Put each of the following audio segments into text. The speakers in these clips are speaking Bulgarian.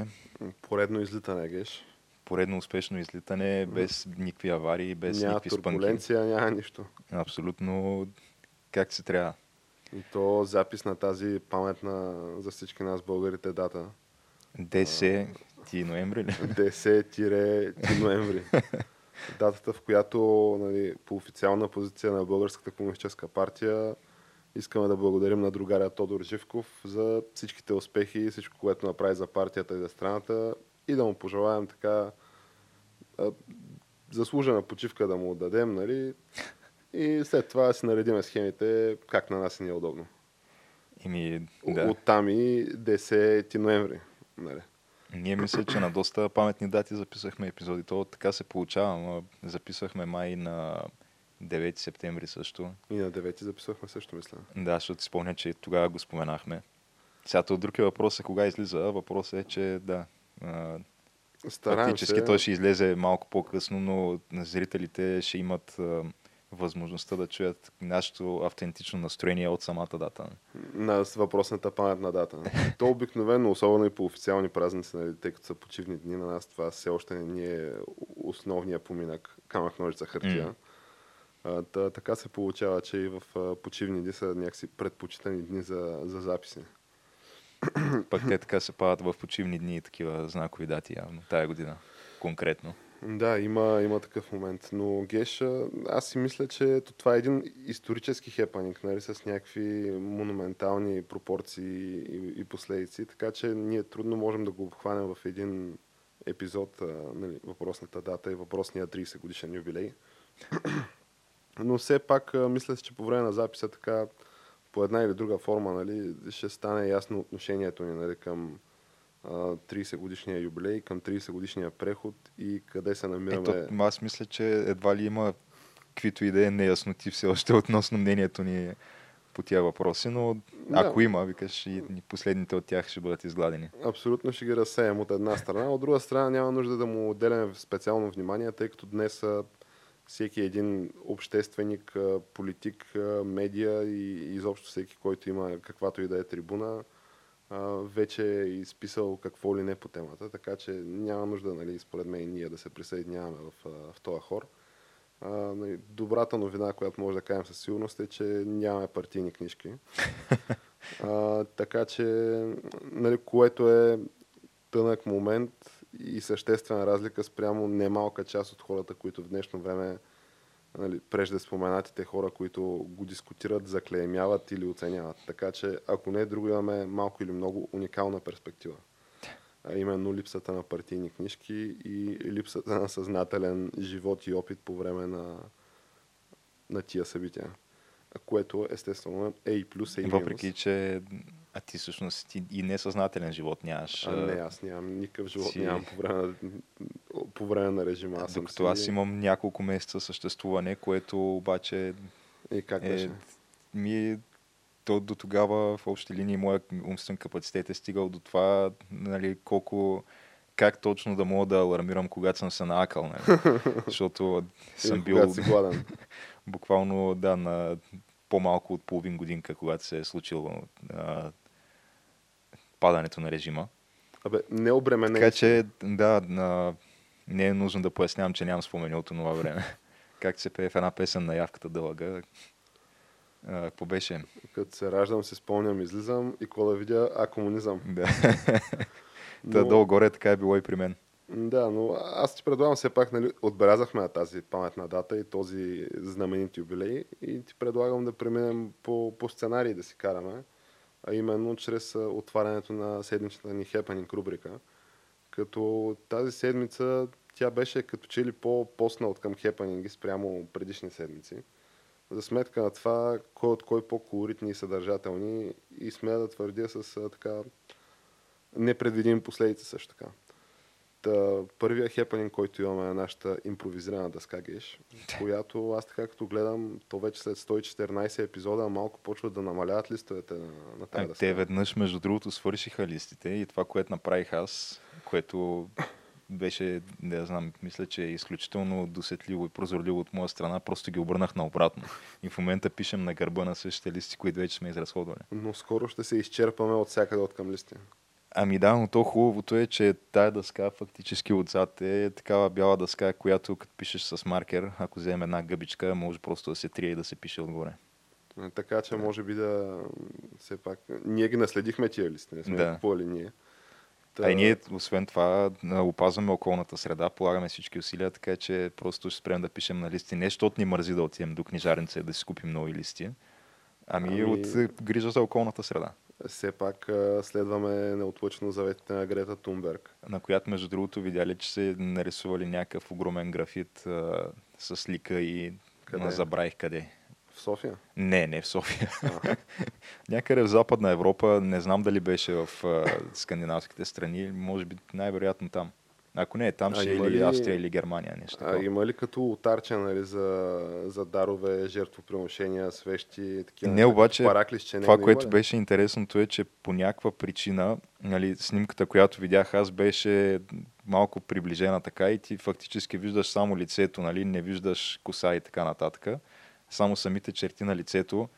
Започваме. Поредно излитане, Геш. Поредно успешно излитане, без никакви аварии, без няма никакви спънки. турбуленция, няма нищо. Абсолютно как се трябва. И то запис на тази паметна за всички нас българите дата. 10 ти ноември ли? 10 ноември. Датата, в която нали, по официална позиция на Българската комунистическа партия искаме да благодарим на другаря Тодор Живков за всичките успехи и всичко, което направи за партията и за страната и да му пожелаем така заслужена почивка да му дадем, нали? И след това си наредиме схемите как на нас ни е удобно. Ими, Да. да. Оттам и 10 ноември. Нали? Ние мисля, че на доста паметни дати записахме епизоди. То така се получава, но записахме май на 9 септември също. И на 9 записахме също, мисля. Да, защото спомня, че тогава го споменахме. Сега то друг е въпрос е кога излиза. Въпросът е, че да. а, Стараем Фактически се. той ще излезе малко по-късно, но на зрителите ще имат а, възможността да чуят нашето автентично настроение от самата дата. на въпросната паметна дата. То обикновено, особено и по официални празници, нали, тъй като са почивни дни на нас, това все още не ни е основния поминък, камък, ножица, хартия. М. А, та, така се получава, че и в а, почивни дни са някакси предпочитани дни за, за записи. Пък те така се падат в почивни дни и такива знакови дати, явно, тая година конкретно. Да, има, има такъв момент. Но Геш, а, аз си мисля, че ето това е един исторически хепаник, нали, с някакви монументални пропорции и, и последици, така че ние трудно можем да го обхванем в един епизод, а, нали, въпросната дата и въпросния 30 годишен юбилей. Но все пак мисля, че по време на записа така по една или друга форма нали, ще стане ясно отношението ни нали, към а, 30 годишния юбилей, към 30 годишния преход и къде се намираме. Ето, аз мисля, че едва ли има каквито и да е неясноти все още относно мнението ни по тия въпроси, но ако Да. има, викаш, и последните от тях ще бъдат изгладени. Абсолютно ще ги разсеем от една страна. От друга страна няма нужда да му отделяме специално внимание, тъй като днес всеки един общественик, политик, медия и изобщо всеки, който има каквато и да е трибуна, вече е изписал какво ли не по темата, така че няма нужда, нали, според мен, ние да се присъединяваме в, в този хор. Нали, добрата новина, която може да кажем със сигурност е, че нямаме партийни книжки. А, така че, нали, което е тънък момент и съществена разлика спрямо немалка част от хората, които в днешно време, нали, споменатите хора, които го дискутират, заклеймяват или оценяват. Така че, ако не друго, имаме малко или много уникална перспектива. А именно липсата на партийни книжки и липсата на съзнателен живот и опит по време на, на тия събития. Което естествено е и плюс, е и минус. Въпреки, че а ти всъщност ти и несъзнателен живот нямаш. А, не, аз нямам никакъв живот, си- нямам по време, на, по време на режима. Аз съм Докато аз имам няколко месеца съществуване, което обаче И как е, ми то до тогава в общи линии моят умствен капацитет е стигал до това, нали, колко как точно да мога да алармирам, когато съм се наакал, нали? Защото съм бил когато си гладен. буквално да, на по-малко от половин годинка, когато се е случило а, падането на режима. Абе, не обременен. Така че, да, на... не е нужно да пояснявам, че нямам спомени от това време. как се пее в една песен на явката дълга. А, какво беше? Като се раждам, се спомням, излизам и кола видя, а комунизъм. Да. Та долу-горе така е било и при мен. Да, но аз ти предлагам все пак, нали, отбелязахме на тази паметна дата и този знаменит юбилей и ти предлагам да преминем по, по сценарий да си караме, а именно чрез отварянето на седмичната ни хепанинг рубрика. Като тази седмица тя беше като че ли по-постна от към хепанинги спрямо предишни седмици. За сметка на това, кой от кой по-колоритни и съдържателни и смея да твърдя с така непредвидими последици също така. Та, първия хепанин, който имаме е нашата импровизирана дъска Геш, която аз така като гледам, то вече след 114 епизода малко почват да намаляват листовете на, на тази А, дъска. те веднъж, между другото, свършиха листите и това, което направих аз, което беше, не знам, мисля, че е изключително досетливо и прозорливо от моя страна, просто ги обърнах наобратно. И в момента пишем на гърба на същите листи, които вече сме изразходвали. Но скоро ще се изчерпаме от всякъде от към листи. Ами да, но то хубавото е, че тая дъска фактически отзад е такава бяла дъска, която като пишеш с маркер, ако вземем една гъбичка, може просто да се трие и да се пише отгоре. Е, Така че може би да все пак... Ние ги наследихме тия листи, не сме Да. купували ние. Та, А и ние, освен това, опазваме околната среда, полагаме всички усилия, така че просто ще спрем да пишем на листи. Не, защото ни мързи да отидем до книжарница и да си купим нови листи, ами, Ами- от е, грижа за околната среда, Все пак следваме неотлъчно заветите на Грета Тунберг. на която, между другото, видяли, че се нарисували някакъв огромен графит а, с лика и Къде? а, забравих къде. В София. Не, не в София. А, Някъде в Западна Европа, не знам дали беше в а, скандинавските страни, може би най-вероятно там. Ако не е там, А ще е или ли- Австрия, или Германия, нещо а има ли като отарче нали, за, за дарове, жертвоприношения, свещи, такива? Не, обаче, параклисче, Това, не, което беше интересното е, че по някаква причина, нали, снимката, която видях аз, беше малко приближена така и ти фактически виждаш само лицето, нали, не виждаш коса и така нататък. Само самите черти на лицето,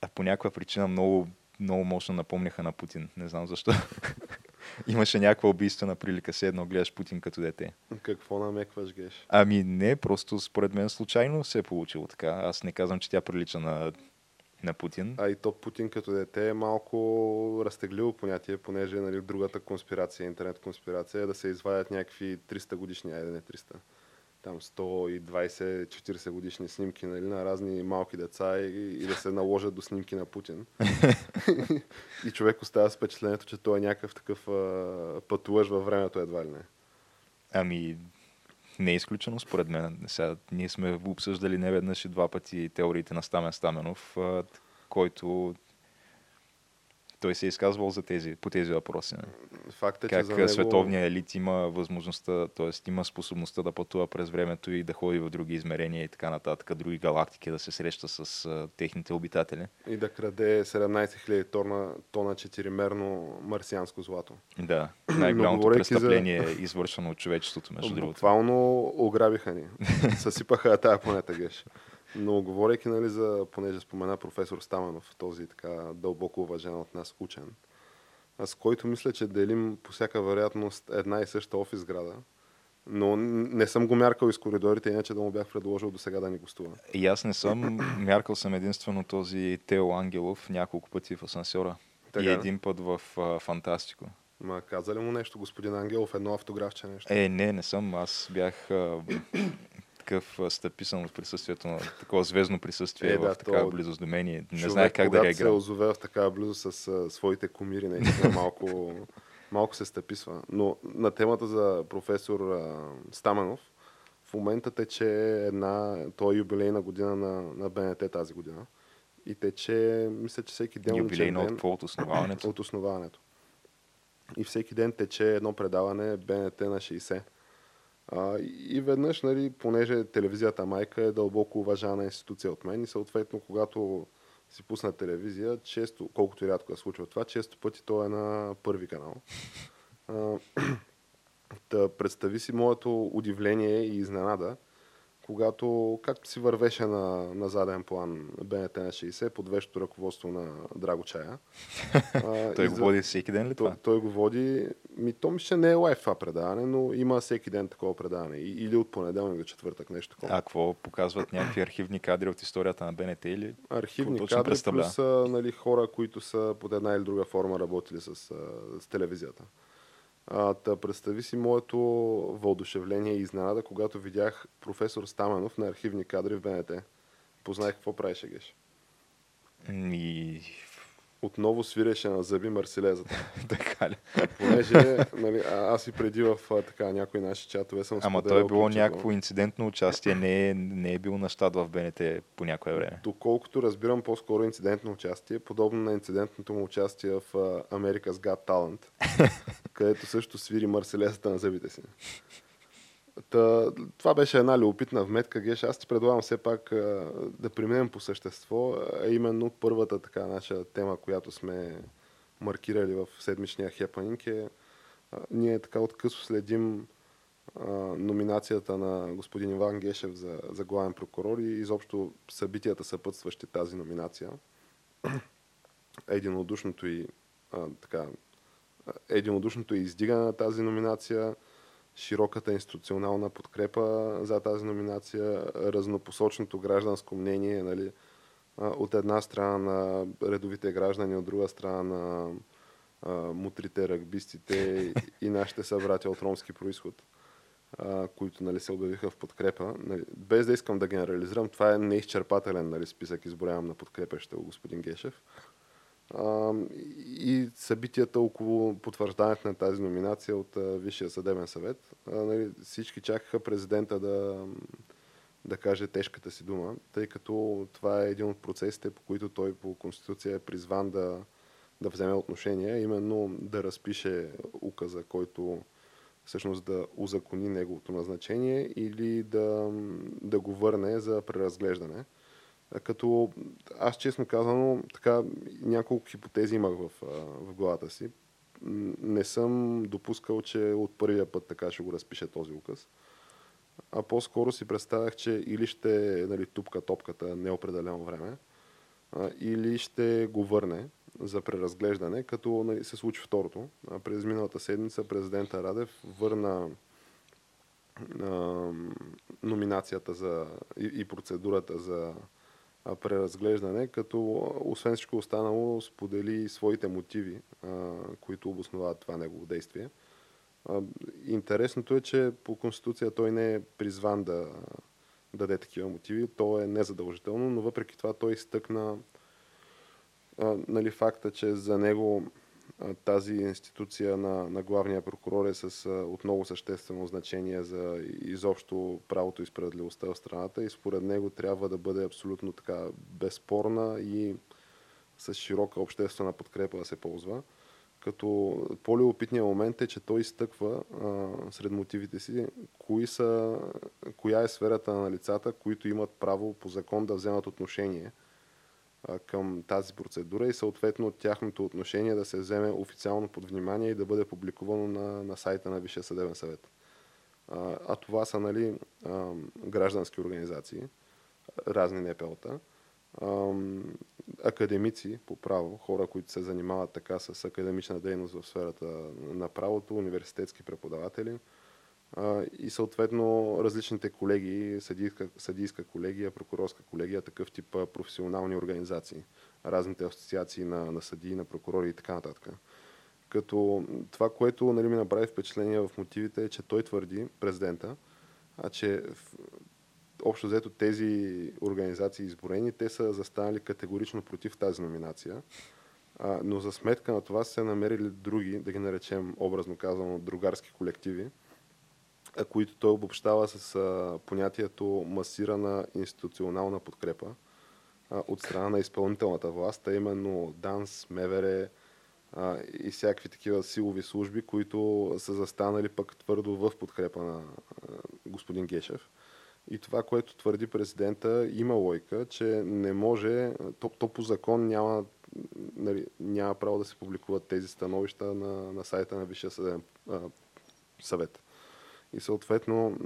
а по някаква причина много, много мощно напомняха на Путин. Не знам защо. Имаше някаква убийствена прилика, се едно гледаш Путин като дете. Какво намекваш, Геш? Ами не, просто според мен случайно се е получило така. Аз не казвам, че тя прилича на, на Путин. А и то Путин като дете е малко разтегливо понятие, понеже нали, другата конспирация, интернет конспирация е да се извадят някакви 300 годишни, айде не 300, там 120-40 годишни снимки нали, на разни малки деца и, и да се наложат до снимки на Путин. и човек остава с впечатлението, че той е някакъв такъв а, пътуваш във времето едва ли не. Ами, не е изключено според мен. Сега, ние сме обсъждали не веднъж и два пъти теориите на Стамен Стаменов, който той се е изказвал за тези, по тези въпроси. Не? Факт е, че Как за него... световният елит има възможността, т.е. има способността да пътува през времето и да ходи в други измерения и така нататък, други галактики, да се среща с а, техните обитатели. И да краде 17 000 тона, тона четиримерно марсианско злато. Да, най-голямото говорейки за- престъпление е извършено от човечеството, между другото. Буквално ограбиха ни. Съсипаха тази планета Геш. Но говорейки, нали, за, понеже спомена професор Стаменов, този така дълбоко уважен от нас учен, с който мисля, че делим по всяка вероятност една и съща офис града, но не съм го мяркал из коридорите, иначе да му бях предложил до сега да ни гостува. И аз не съм, мяркал съм единствено този Тео Ангелов няколко пъти в асансьора. Така и един път в а, Фантастико. Ма каза ли му нещо, господин Ангелов, едно автографче нещо? Е, не, не съм. Аз бях а, такъв стъписан от присъствието на такова звездно присъствие Е, да, в такава то близост до мен. и Не Човек, знаех как да когато се озове в такава близост с а, своите кумири, наистина малко, малко се стъписва. Но на темата за професор а, Стаменов, в момента тече една, то е юбилейна година на, на БНТ тази година. И тече, мисля, че всеки ден Юбилейно от? От основаването? от основаването. И всеки ден тече едно предаване БНТ на 60. А, и веднъж, нали, понеже телевизията майка е дълбоко уважана институция от мен и съответно, когато си пусна телевизия, често, колкото и рядко да случва това, често пъти то е на първи канал. А, да представи си моето удивление и изненада, когато, както си вървеше на, на заден план БНТ на 60 под вещото ръководство на Драго Чая. а, Той го води всеки ден ли той, това? той го води. Ми, то мисля, не е лайв това предаване, но има всеки ден такова предаване. И- Или от понеделник до четвъртък, нещо такова. А какво показват някакви архивни кадри от историята на БНТ или? Архивни кадри, плюс нали, хора, които са под една или друга форма работили с, с телевизията. А, та представи си моето въодушевление и изненада, когато видях професор Стаменов на архивни кадри в БНТ. Познах какво правеше Геш. И отново свиреше на зъби Марселезата. така ли? Понеже нали, а, аз и преди в а, така, някои наши чатове съм Ама то е било някакво инцидентно участие, не е, не е бил на щат в БНТ по някое време. Доколкото разбирам по-скоро инцидентно участие, подобно на инцидентното му участие в America's Got Talent, където също свири Марселезата на зъбите си. Та, това беше една любопитна вметка, Геш. Аз ти предлагам все пак да преминем по същество, а именно първата така наша тема, която сме маркирали в седмичния хепанинг е ние така откъсо следим а, номинацията на господин Иван Гешев за, за главен прокурор и изобщо събитията съпътстващи тази номинация. Единодушното и а, така, единодушното издигане на тази номинация – широката институционална подкрепа за тази номинация, разнопосочното гражданско мнение, нали, от една страна на редовите граждани, от друга страна на а, мутрите, ръгбистите и нашите събратя от ромски происход, а, които нали, се обявиха в подкрепа. Нали, без да искам да генерализирам, това е неизчерпателен нали, списък, изброявам на подкрепеща господин Гешев и събитията около потвърждането на тази номинация от Висшия съдебен съвет. Нали, всички чакаха президента да, да каже тежката си дума, тъй като това е един от процесите, по които той по Конституция е призван да, да вземе отношение, именно да разпише указа, който всъщност да узакони неговото назначение или да, да го върне за преразглеждане. Като аз честно казано, така няколко хипотези имах в, в главата си. Не съм допускал, че от първия път така ще го разпише този указ. А по-скоро си представях, че или ще нали, тупка топката неопределено време, или ще го върне за преразглеждане, като нали, се случи второто. През миналата седмица президента Радев върна а, номинацията за, и, и процедурата за преразглеждане, като освен всичко останало сподели своите мотиви, които обосновават това негово действие. Интересното е, че по Конституция той не е призван да даде такива мотиви, то е незадължително, но въпреки това той изтъкна нали, факта, че за него тази институция на, на главния прокурор е с отново съществено значение за изобщо правото и справедливостта в страната и според него трябва да бъде абсолютно така безспорна и с широка обществена подкрепа да се ползва. Като по-любопитният момент е, че той изтъква а, сред мотивите си кои са, коя е сферата на лицата, които имат право по закон да вземат отношение – към тази процедура и съответно тяхното отношение да се вземе официално под внимание и да бъде публикувано на, на сайта на Висшия съдебен съвет. А, а това са нали, а, граждански организации, разни НПО-та, академици по право, хора, които се занимават така с академична дейност в сферата на правото, университетски преподаватели, и съответно различните колеги, съдийска, съдийска колегия, прокурорска колегия, такъв тип професионални организации, разните асоциации на, на съдии, на прокурори и така нататък. Като това, което нали, ми направи впечатление в мотивите е, че той твърди, президента, а че в, общо взето тези организации изборени, те са застанали категорично против тази номинация. А, но за сметка на това се намерили други, да ги наречем образно казано, другарски колективи, които той обобщава с а, понятието масирана институционална подкрепа а, от страна на изпълнителната власт, а именно ДАНС, МВР а, и всякакви такива силови служби, които са застанали пък твърдо в подкрепа на а, господин Гешев. И това, което твърди президента, има лойка, че не може, то, то по закон няма, нали, няма право да се публикуват тези становища на, на сайта на Висшия съдебен съвет и съответно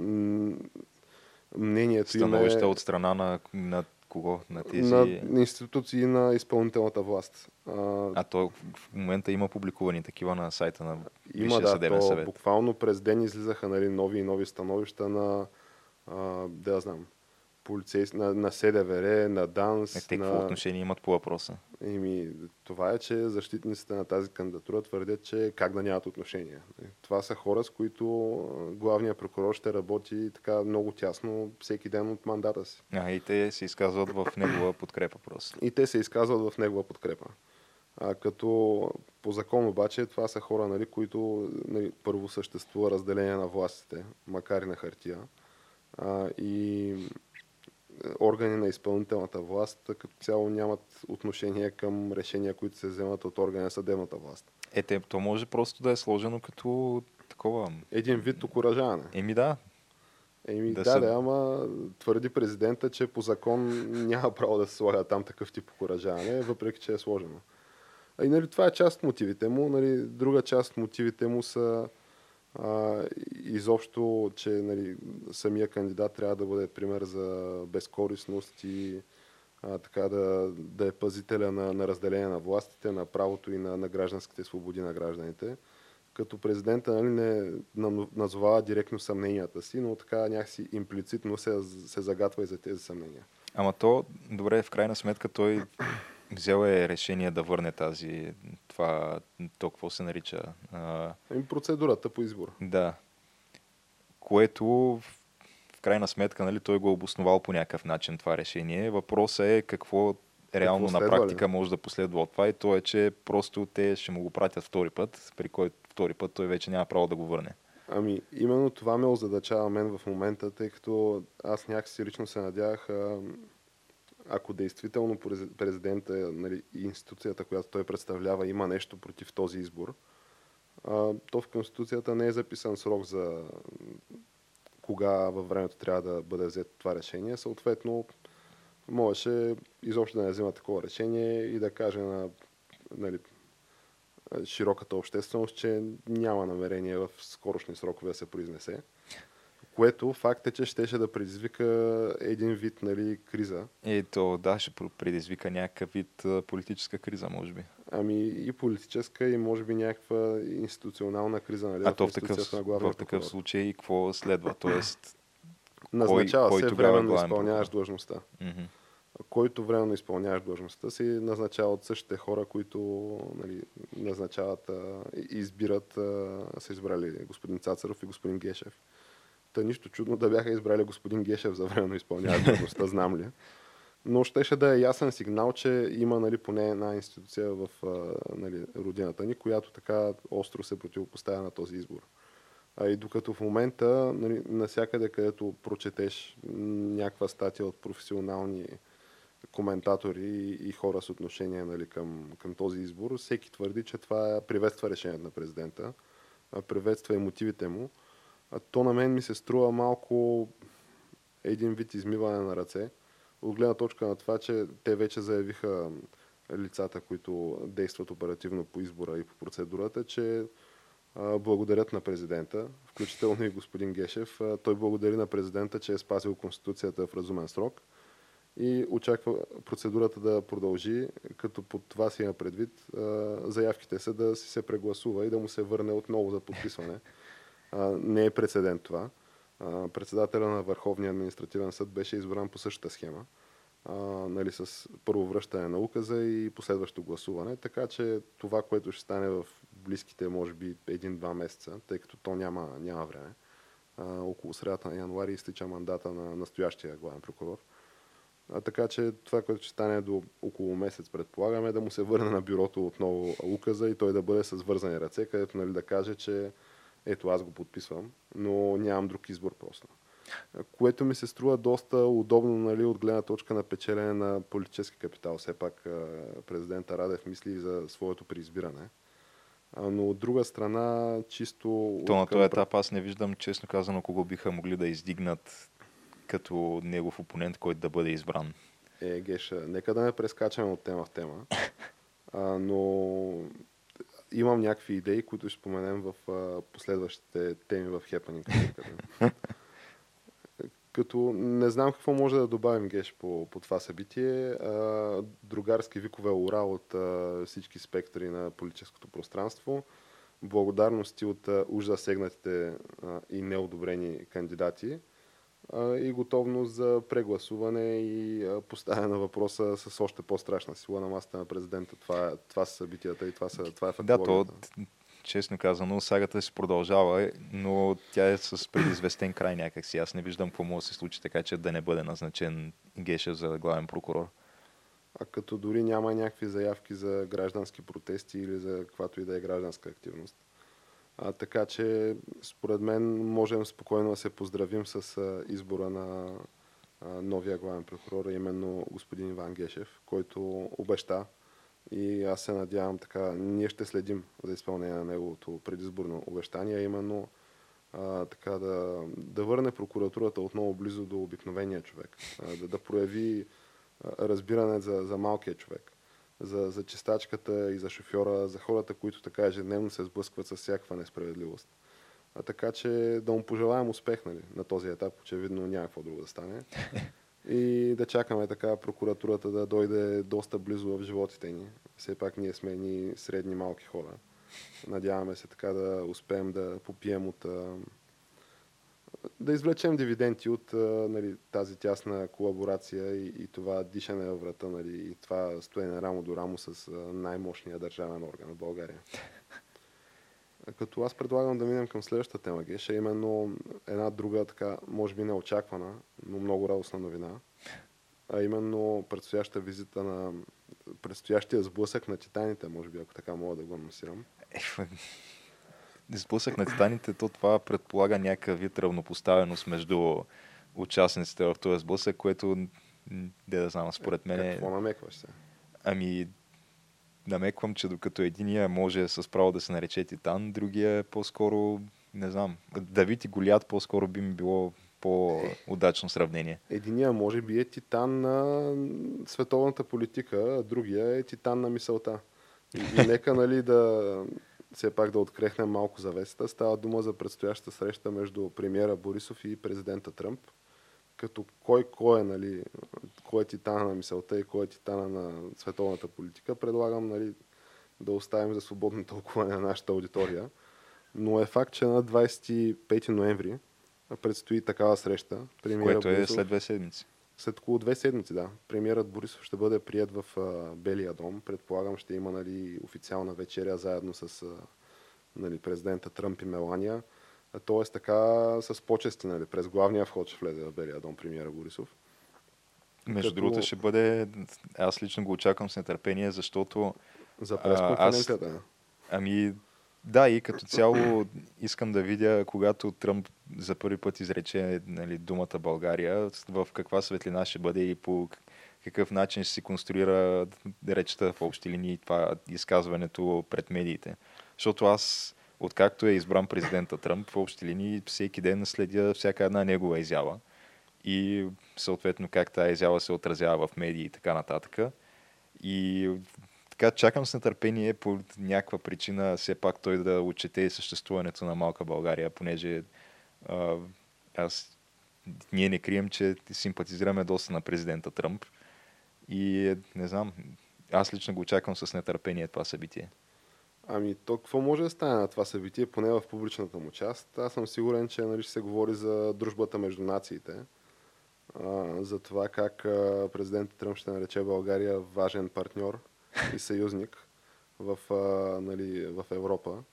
мнението Становища е... от страна на, на кого? На тези... На институции на изпълнителната власт. А, а то в момента има публикувани такива на сайта на Висшия да, съдебен то, съвет. Буквално през ден излизаха нали, нови и нови становища на а, да знам, полицейс, на, на СДВР, на ДАНС. Е, те на... какво отношение имат по въпроса? Еми, това е, че защитниците на тази кандидатура твърдят, че как да нямат отношение. Това са хора, с които главният прокурор ще работи така много тясно всеки ден от мандата си. А, и те се изказват в негова подкрепа просто. И те се изказват в негова подкрепа. А, като по закон обаче това са хора, нали, които нали, първо съществува разделение на властите, макар и на хартия. А, и органи на изпълнителната власт като цяло нямат отношение към решения, които се вземат от органи на съдебната власт. Е, те, то може просто да е сложено като такова... Един вид окоръжаване. Еми да. Еми да, да, се... да, ама твърди президента, че по закон няма право да се слага там такъв тип окоръжаване, въпреки че е сложено. А и нали, това е част от мотивите му. Нали, друга част от мотивите му са а, изобщо, че нали, самия кандидат трябва да бъде пример за безкорисност и а, така да, да е пазителя на, на разделение на властите, на правото и на, на гражданските свободи на гражданите. Като президента нали, не назовава директно съмненията си, но така някакси имплицитно се, се загатва и за тези съмнения. Ама то, добре, в крайна сметка той взел е решение да върне тази, това, то какво се нарича? А... Ами процедурата по избор. Да. Което в крайна сметка нали, той го е обосновал по някакъв начин това решение. Въпросът е какво реално какво на практика ли? може да последва от това и то е, че просто те ще му го пратят втори път, при който втори път той вече няма право да го върне. Ами, именно това ме озадачава мен в момента, тъй като аз някакси лично се надявах ако действително президента нали, и институцията, която той представлява, има нещо против този избор, а, то в Конституцията не е записан срок за кога във времето трябва да бъде взето това решение. Съответно, можеше изобщо да не взема такова решение и да каже на нали, широката общественост, че няма намерение в скорошни срокове да се произнесе. Което факт е, че щеше да предизвика един вид нали, криза. Ето, да, ще предизвика някакъв вид политическа криза, може би. Ами и политическа, и може би някаква институционална криза. Нали, а то в такъв, в такъв случай какво следва? Тоест, Назначава кой, се кой временно изпълняваш длъжността. Mm-hmm. Който временно изпълняваш длъжността си, назначава от същите хора, които нали, назначават и избират, са избрали господин Цацаров и господин Гешев. Та нищо чудно да бяха избрали господин Гешев за временно изпълнява длъжността, знам ли. Но щеше да е ясен сигнал, че има нали, поне една институция в нали, родината ни, която така остро се противопоставя на този избор. А и докато в момента, нали, насякъде, където прочетеш някаква статия от професионални коментатори и, и хора с отношение нали, към, към този избор, всеки твърди, че това приветства решението на президента, приветства и мотивите му то на мен ми се струва малко един вид измиване на ръце. От гледна точка на това, че те вече заявиха лицата, които действат оперативно по избора и по процедурата, че благодарят на президента, включително и господин Гешев. Той благодари на президента, че е спазил Конституцията в разумен срок и очаква процедурата да продължи, като под това си има предвид заявките са да си се прегласува и да му се върне отново за подписване не е прецедент това. Председателя на Върховния административен съд беше избран по същата схема. А, нали, с първо връщане на указа и последващо гласуване. Така че това, което ще стане в близките, може би, един-два месеца, тъй като то няма, няма време, а, около средата на януари изтича мандата на настоящия главен прокурор. А, така че това, което ще стане до около месец, предполагаме, да му се върне на бюрото отново указа и той да бъде с вързани ръце, където нали, да каже, че ето аз го подписвам, но нямам друг избор просто. Което ми се струва доста удобно нали, от гледна точка на печелене на политически капитал. Все пак президента Радев мисли за своето преизбиране. Но от друга страна, чисто... То на този етап аз не виждам, честно казано, кого биха могли да издигнат като негов опонент, който да бъде избран. Е, Геша, нека да не прескачаме от тема в тема. А, но имам някакви идеи, които ще споменем в а, последващите теми в Happening. Като не знам какво може да добавим Геш по, по това събитие. А, другарски викове ура от а, всички спектри на политическото пространство. Благодарности от а, уж засегнатите а, и неодобрени кандидати и готовност за прегласуване и поставяне на въпроса с още по-страшна сила на масата на президента. Това, това са събитията и това, са, това е фактологията. Да, то, честно казано, сагата си продължава, но тя е с предизвестен край някакси. Аз не виждам какво може да се случи така, че да не бъде назначен Геше за главен прокурор. а като дори няма някакви заявки за граждански протести или за каквато и да е гражданска активност. А, така че, според мен, можем спокойно да се поздравим с а, избора на а, новия главен прокурор, именно господин Иван Гешев, който обеща. И аз се надявам така, ние ще следим за изпълнение на неговото предизборно обещание, именно а, така да, да върне прокуратурата отново близо до обикновения човек, а, да, да прояви а, разбиране за, за малкия човек, за, за чистачката и за шофьора, за хората, които така ежедневно се сблъскват с всякаква несправедливост. А, така че да му пожелаем успех нали, на този етап, очевидно няма какво друго да стане. И да чакаме така прокуратурата да дойде доста близо в животите ни. Все пак ние сме ни средни малки хора. Надяваме се така да успеем да попием от да извлечем дивиденти от нали, тази тясна колаборация и, и това дишане във врата нали, и това стоене рамо до рамо с най-мощния държавен орган в България. Като аз предлагам да минем към следващата тема, Геш, е именно една друга, така, може би неочаквана, но много радостна новина. А именно предстояща визита на предстоящия сблъсък на титаните, може би, ако така мога да го анонсирам. Сблъсък на титаните, то това предполага някакъв вид равнопоставеност между участниците в този сблъсък, което, де да знам, според мен... Е, какво намекваш се? Ами, намеквам, че докато единия може с право да се нарече Титан, другия е по-скоро, не знам, Давид и Голят по-скоро би ми било по-удачно сравнение. Единия може би е Титан на световната политика, а другия е Титан на мисълта. И, и нека нали да все пак да открехнем малко завесата. Става дума за предстояща среща между премиера Борисов и президента Тръмп като кой кой е, нали, кой е титана на мисълта и кой е титана на световната политика, предлагам нали, да оставим за свободно тълкуване на нашата аудитория. Но е факт, че на 25 ноември предстои такава среща. Което е след две седмици. След около две седмици, да. Премиерът Борисов ще бъде прият в а, Белия дом. Предполагам, ще има нали, официална вечеря заедно с а, нали, президента Тръмп и Мелания. Тоест така с почести, нали, през главния вход ще влезе в Белия дом премиера Борисов. Между като... другото ще бъде, аз лично го очаквам с нетърпение, защото... За пресконференцията? Аз... Ами, да, и като цяло искам да видя, когато Тръмп за първи път изрече нали, думата България, в каква светлина ще бъде и по какъв начин ще се конструира речта в общи линии това изказването пред медиите. Защото аз откакто е избран президента Тръмп, в общи линии всеки ден следя всяка една негова изява и съответно как тази изява се отразява в медии и така нататък. И така чакам с нетърпение по някаква причина все пак той да отчете съществуването на малка България, понеже а, аз ние не крием, че симпатизираме доста на президента Тръмп и не знам, аз лично го очаквам с нетърпение това събитие. Ами, то какво може да стане на това събитие, поне в публичната му част? Аз съм сигурен, че нали, ще се говори за дружбата между нациите, а, за това как президент Тръмп ще нарече България важен партньор и съюзник в, а, нали, в Европа,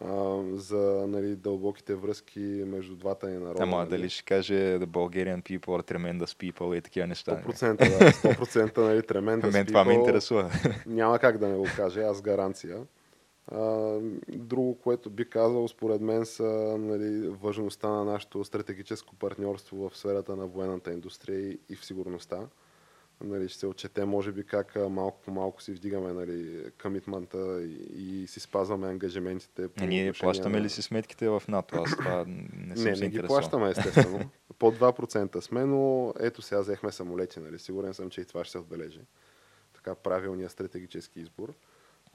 а, за нали, дълбоките връзки между двата ни народа. Ама нали. дали ще каже The Bulgarian people are tremendous people и такива неща? 100% да, 100% нали, tremendous Мен това ме интересува. Няма как да не го каже, аз гаранция. А, друго, което би казал, според мен, са нали, важността на нашето стратегическо партньорство в сферата на военната индустрия и в сигурността. Нали, ще се отчете, може би, как малко по малко си вдигаме нали, комитмента и, и си спазваме ангажиментите. По ние плащаме на... ли си сметките в НАТО? Аз това не съм Не, не ги плащаме, естествено. По 2% сме, но ето сега взехме самолети. Нали. Сигурен съм, че и това ще се отбележи. Така правилният стратегически избор.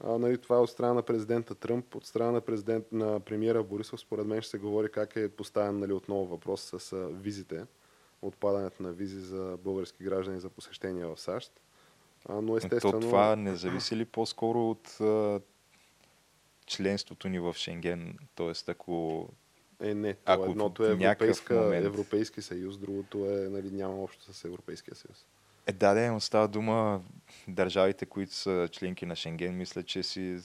А, нали, това е от страна на президента Тръмп, от страна на, президент, на премиера Борисов, според мен ще се говори как е поставен нали, отново въпрос с а, визите, отпадането на визи за български граждани за посещение в САЩ. А, но естествено... То това не зависи ли по-скоро от а, членството ни в Шенген? Тоест, ако е, не. Това ако едното е Европейска, момент... Европейски съюз, другото е, нали, няма общо с Европейския съюз. Е, да, да, но става дума държавите, които са членки на Шенген, мисля, че си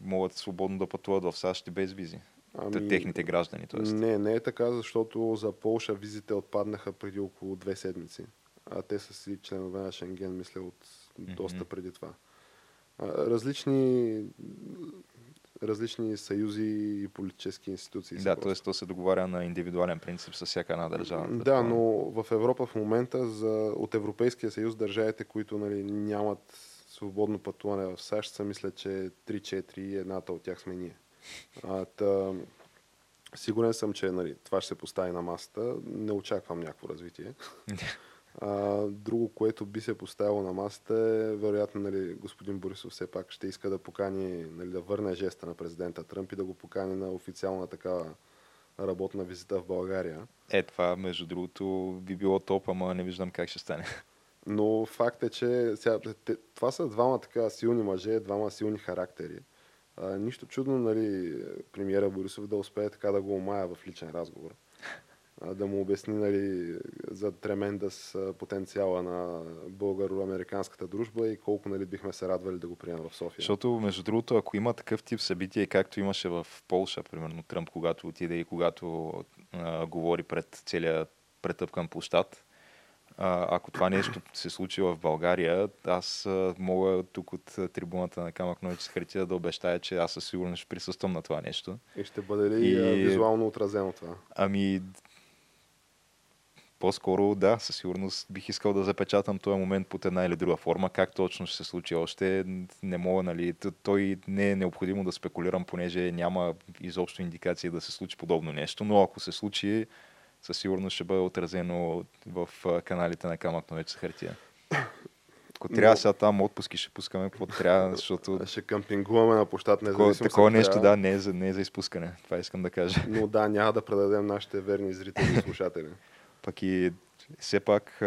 могат свободно да пътуват в САЩ и без визи. Ами, техните граждани. Тоест. Не, не е така, защото за Полша визите отпаднаха преди около две седмици. а те са си членове на Шенген, мисля, от Мгм. доста преди това. Различни, различни съюзи и политически институции. Да, т.е. то се договаря на индивидуален принцип с всяка една държава. Да, но в Европа в момента за, от Европейския съюз държавите, които нали, нямат свободно пътуване в САЩ, са мисля, че 3-4 и едната от тях сме ние. А, та, сигурен съм, че нали, това ще се постави на масата. Не очаквам някакво развитие. А, друго, което би се поставило на масата е, вероятно, нали, господин Борисов все пак ще иска да покани, нали, да върне жеста на президента Тръмп и да го покани на официална такава работна визита в България. Е, това, между другото, би било топ, ама не виждам как ще стане. Но факт е, че сега, те, това са двама така силни мъже, двама силни характери. А, нищо чудно, нали, премиера Борисов да успее така да го омая в личен разговор. А, да му обясни нали, за тремендъс а, потенциала на българо-американската дружба и колко нали, бихме се радвали да го приемем в София. Защото, между другото, ако има такъв тип събитие, както имаше в Полша, примерно Тръмп, когато отиде и когато а, говори пред целия претъпкан площад, а, ако това нещо се случи в България, аз а, мога тук от трибуната на Камък Нойче с хартия да обещая, че аз със сигурност ще присъствам на това нещо. И ще бъде ли И- визуално отразено това? Ами, по-скоро да, със сигурност бих искал да запечатам този момент под една или друга форма. Как точно ще се случи още, не мога, нали, той не е необходимо да спекулирам, понеже няма изобщо индикации да се случи подобно нещо, но ако се случи, със сигурност ще бъде отразено в каналите на Камък Новец хартия. Ако трябва Но- сега там отпуски ще пускаме, какво трябва, защото Ще къмпингуваме на площад такова, независимо. такова ако нещо, трябва. да, не е, за, не е за изпускане. Това искам да кажа. Но да, няма да предадем нашите верни зрители и слушатели. Пък и все пак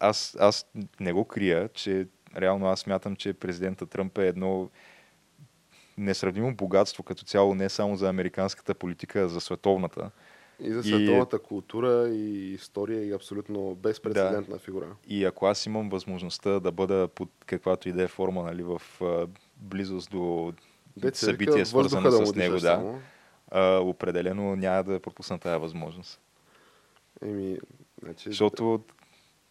аз, аз не го крия, че реално аз смятам, че президента Тръмп е едно несравнимо богатство като цяло не само за американската политика, а за световната. И за И- световната култура и история и абсолютно безпредседентна фигура. И ако аз имам възможността да бъда под каквато и да е форма нали, в близост до се събитие, вика, свързано да с него, да, само. а, определено няма да пропусна тази възможност. Еми, значи, Защото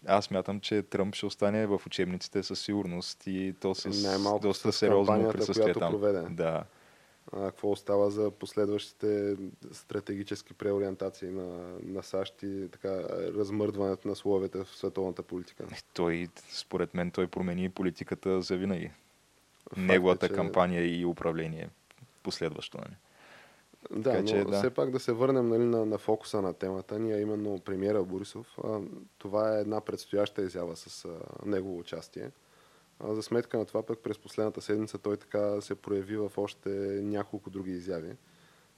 аз мятам, че Тръмп ще остане в учебниците със сигурност и то с доста сериозно присъствие там. проведе. Да. А, какво остава за последващите стратегически преориентации на, на САЩ и така, размърдването на словете в световната политика. Той, според мен, той промени политиката за винаги. Факт е, Неговата че- кампания и управление последващо. Нали? Да, Така но че, да. все пак да се върнем нали, на, на фокуса на темата ни, а именно премиера Борисов. А, това е една предстояща изява с а, негово участие. За сметка на това пък през последната седмица той така се прояви в още няколко други изяви.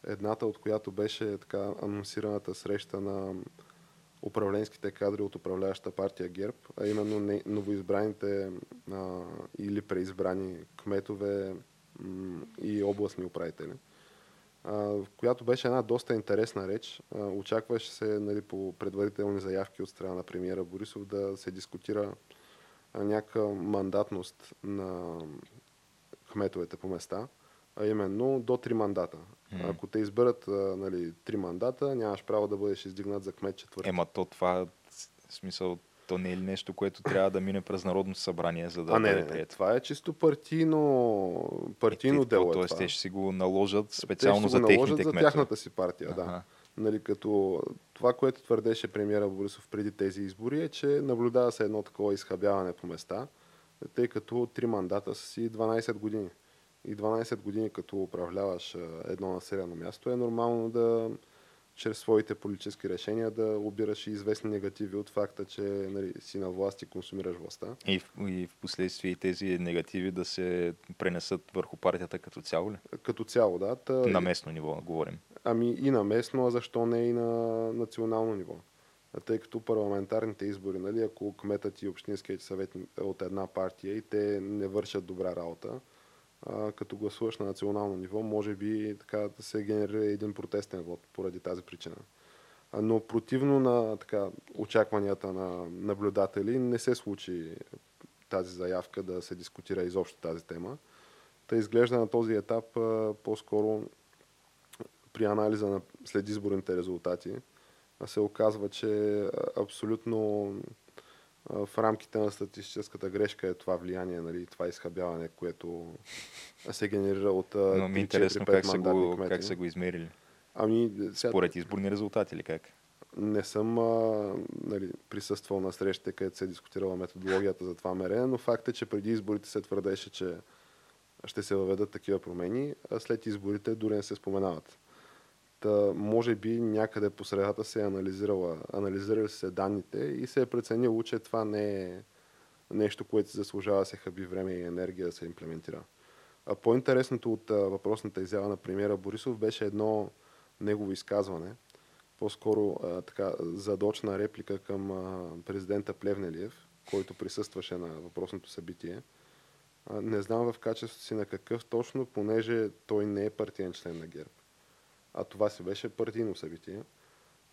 Едната от която беше така анонсираната среща на управленските кадри от управляваща партия ГЕРБ, а именно новоизбраните а, или преизбрани кметове м, и областни управители а, която беше една доста интересна реч. А, Очакваше се нали, по предварителни заявки от страна на премиера Борисов да се дискутира някаква мандатност на кметовете по места, а именно до три мандата. Мгм. Ако те изберат нали, три мандата, нямаш право да бъдеш издигнат за кмет четвърти. Ема то това, смисъл, то не е ли нещо, което трябва да мине през Народното събрание, за да а, не, бъде не, прието? това е чисто партийно, партийно Е, дело. Е Тоест, това. те ще си го наложат Те специално ще за го наложат техните за кметове. тяхната си партия, да. Нали, като това, което твърдеше премиера Борисов преди тези избори е, че наблюдава се едно такова изхабяване по места, тъй като три мандата са си 12 години. И 12 години като управляваш едно населено място е нормално да чрез своите политически решения да обираш и известни негативи от факта, че нали, си на власт и консумираш властта. И, в, и в последствие тези негативи да се пренесат върху партията като цяло ли? Като цяло, да. Та, На местно ниво говорим. Ами и на местно, а защо не и на национално ниво? Тъй като парламентарните избори, нали, ако кметът и общинският съвет от една партия и те не вършат добра работа, а, като гласуваш на национално ниво, може би така да се генерира един протестен вод поради тази причина. Но противно на така, очакванията на наблюдатели не се случи тази заявка да се дискутира изобщо тази тема. Та изглежда на този етап по-скоро при анализа на следизборните резултати се оказва, че абсолютно в рамките на статистическата грешка е това влияние, нали, това изхабяване, което се генерира от Но ми е интересно как са, го, как са го измерили. Ами, сега... Според изборни резултати или как? Не съм а, нали, присъствал на срещите, където се е дискутирала методологията за това мерене, но факт е, че преди изборите се твърдеше, че ще се въведат такива промени, а след изборите дори не се споменават. Та, може би някъде по средата се е анализирала, анализирали се данните и се е преценило, че това не е нещо, което заслужава се хаби време и енергия да се имплементира. А по-интересното от а, въпросната изява на премиера Борисов беше едно негово изказване, по-скоро а, така задочна реплика към а, президента Плевнелиев, който присъстваше на въпросното събитие. А, не знам в качеството си на какъв точно, понеже той не е партиен член на ГЕРБ а това си беше партийно събитие.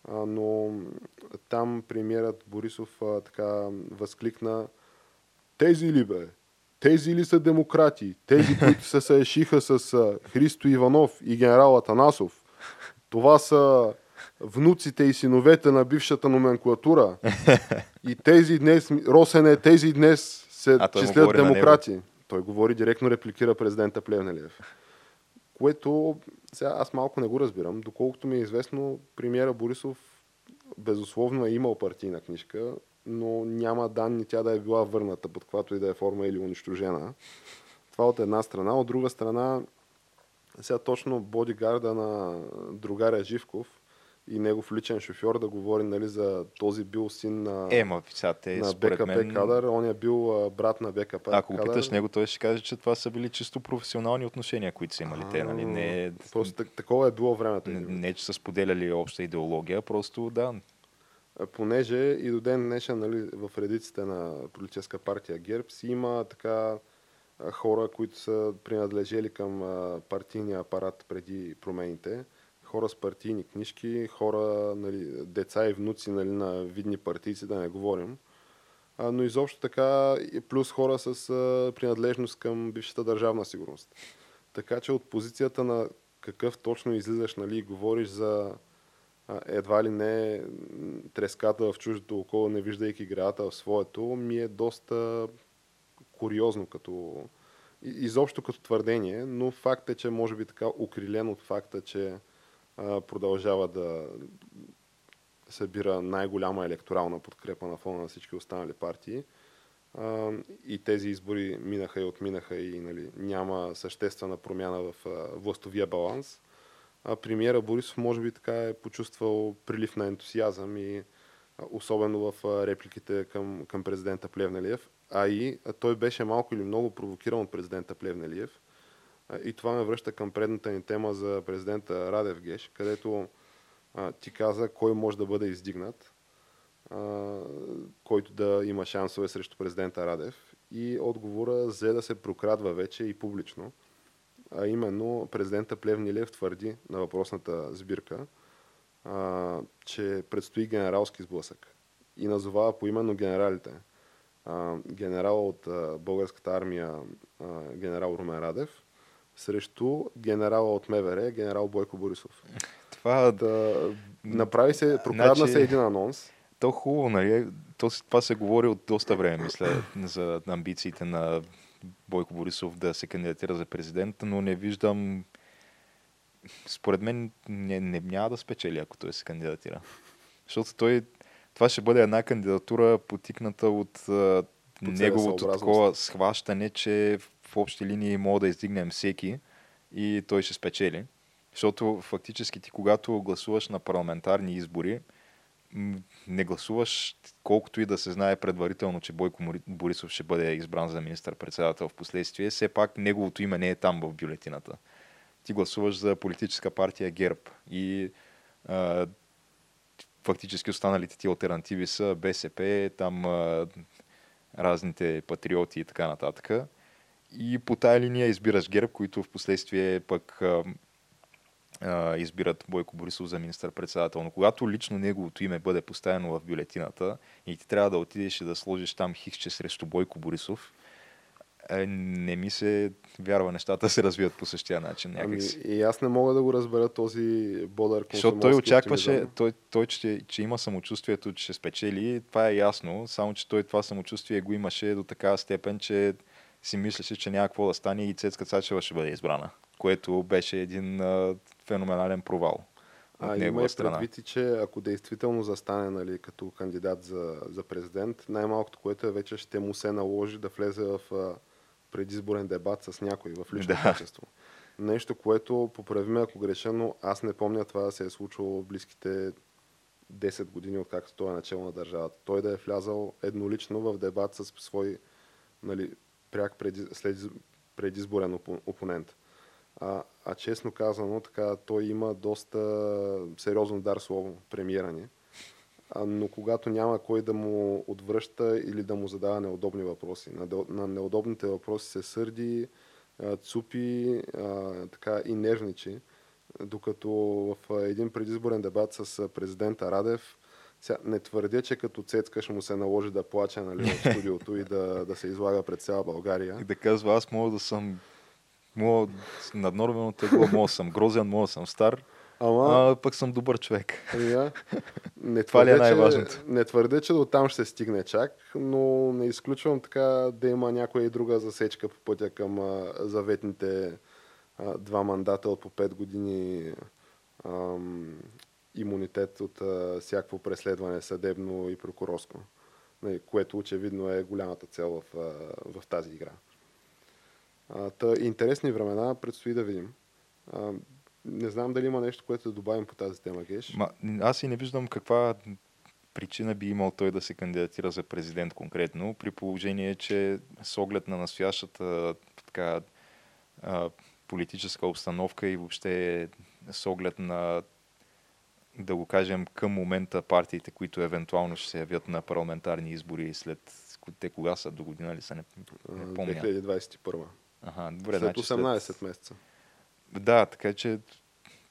А, но там премиерът Борисов а, така възкликна тези ли бе? Тези ли са демократи? Тези, които се съешиха с а, Христо Иванов и генерал Атанасов? Това са внуците и синовете на бившата номенклатура. И тези днес, Росене, тези днес се а числят демократи. Той говори директно, репликира президента Плевнелиев. Което сега аз малко не го разбирам. Доколкото ми е известно, премиера Борисов безусловно е имал партийна книжка, но няма данни тя да е била върната под каквато и да е форма или унищожена. Това от една страна. От друга страна, сега точно бодигарда на другаря Живков и негов личен шофьор да говори нали, за този бил син на, е, ма, сега, те, на БКП мен... кадър. Он е бил а, брат на БКП Ако го питаш него, той ще каже, че това са били чисто професионални отношения, които са имали а, те. Нали? Не, просто такова е било времето. Не, не, че са споделяли обща идеология, просто да. Понеже и до ден днешен нали, в редиците на политическа партия ГЕРБ си има така хора, които са принадлежели към партийния апарат преди промените хора с партийни книжки, хора, нали, деца и внуци нали, на видни партийци, да не говорим. А, но изобщо така, плюс хора с а, принадлежност към бившата държавна сигурност. Така че от позицията на какъв точно излизаш, нали, говориш за а, едва ли не треската в чуждото око, не виждайки градата в своето, ми е доста куриозно като изобщо като твърдение, но факт е, че може би така укрилен от факта, че продължава да събира най-голяма електорална подкрепа на фона на всички останали партии. И тези избори минаха и отминаха и нали, няма съществена промяна в властовия баланс. А премиера Борисов може би така е почувствал прилив на ентусиазъм и особено в репликите към, към президента Плевнелиев. А и той беше малко или много провокиран от президента Плевнелиев и това ме връща към предната ни тема за президента Радев Геш, където а, ти каза кой може да бъде издигнат, а, който да има шансове срещу президента Радев. И отговора взе да се прокрадва вече и публично. А именно президента Плевнилев твърди на въпросната сбирка, а, че предстои генералски сблъсък. И назовава поименно генералите. А, генерал от а, българската армия, а, генерал Румен Радев, срещу генерала от МВР, генерал Бойко Борисов. Това... Да, направи се, прокрадна значи... се един анонс. То хубаво, нали? То, това се говори от доста време, мисля, за амбициите на Бойко Борисов да се кандидатира за президент, но не виждам според мен не, не няма да спечели, ако той се кандидатира. Защото той, това ще бъде една кандидатура потикната от неговото такова схващане, че в общи линии мога да издигнем всеки и той ще спечели. Защото фактически ти, когато гласуваш на парламентарни избори, не гласуваш колкото и да се знае предварително, че Бойко Борисов ще бъде избран за министър-председател в последствие, все пак неговото име не е там в бюлетината. Ти гласуваш за политическа партия ГЕРБ и а, фактически останалите ти альтернативи са БСП, там а, разните патриоти и така нататък. И по тая линия избираш ГЕРБ, които в последствие пък а, а, избират Бойко Борисов за министър-председател. Но когато лично неговото име бъде поставено в бюлетината и ти трябва да отидеш и да сложиш там хикче срещу Бойко Борисов, е, не ми се вярва нещата се развият по същия начин. Някакси. Ами, и аз не мога да го разбера този бодър Защото той очакваше, той, той че, че има самочувствието, че ще спечели, това е ясно, само че той това самочувствие го имаше до такава степен, че си мислеше, че няма какво да стане и Цецка Цачева ще бъде избрана, което беше един а, феноменален провал. А има и предвид и, че ако действително застане нали, като кандидат за, за президент, най-малкото, което е вече ще му се наложи да влезе в а, предизборен дебат с някой в лично да. качество. Нещо, което поправиме ако греша, но аз не помня това да се е случило в близките 10 години, откакто той е начало на държавата. Той да е влязал еднолично в дебат с свой нали, пряк преди, след, предизборен опонент. А, а честно казано, така, той има доста сериозно дар слово, премиера ни. А, но когато няма кой да му отвръща или да му задава неудобни въпроси. На, на неудобните въпроси се сърди, цупи а, така и нервничи. Докато в един предизборен дебат с президента Радев, сега, не твърдя, че като цецка ще му се наложи да плаче нали, в студиото и да, да се излага пред цяла България. И да казва, аз мога да съм Мога наднормено тегло, мога да съм грозен, мога да съм стар, Ама... а пък съм добър човек. Я, не Това ли е най-важното? Не твърде, че до там ще се стигне чак, но не изключвам така да има някоя и друга засечка по пътя към а, заветните а, два мандата от по 5 години ам, имунитет от а, всякакво преследване съдебно и прокурорско, нали, което очевидно е голямата цел в, а, в тази игра. А, та, интересни времена, предстои да видим. А, не знам дали има нещо, което да добавим по тази тема, Геш. Ма, аз и не виждам каква причина би имал той да се кандидатира за президент конкретно, при положение, че с оглед на настоящата така, политическа обстановка и въобще с оглед на да го кажем към момента партиите, които евентуално ще се явят на парламентарни избори след те кога са до година ли са, не, не помня. 2021. Ага, добре, след 18 значи след... месеца. Да, така че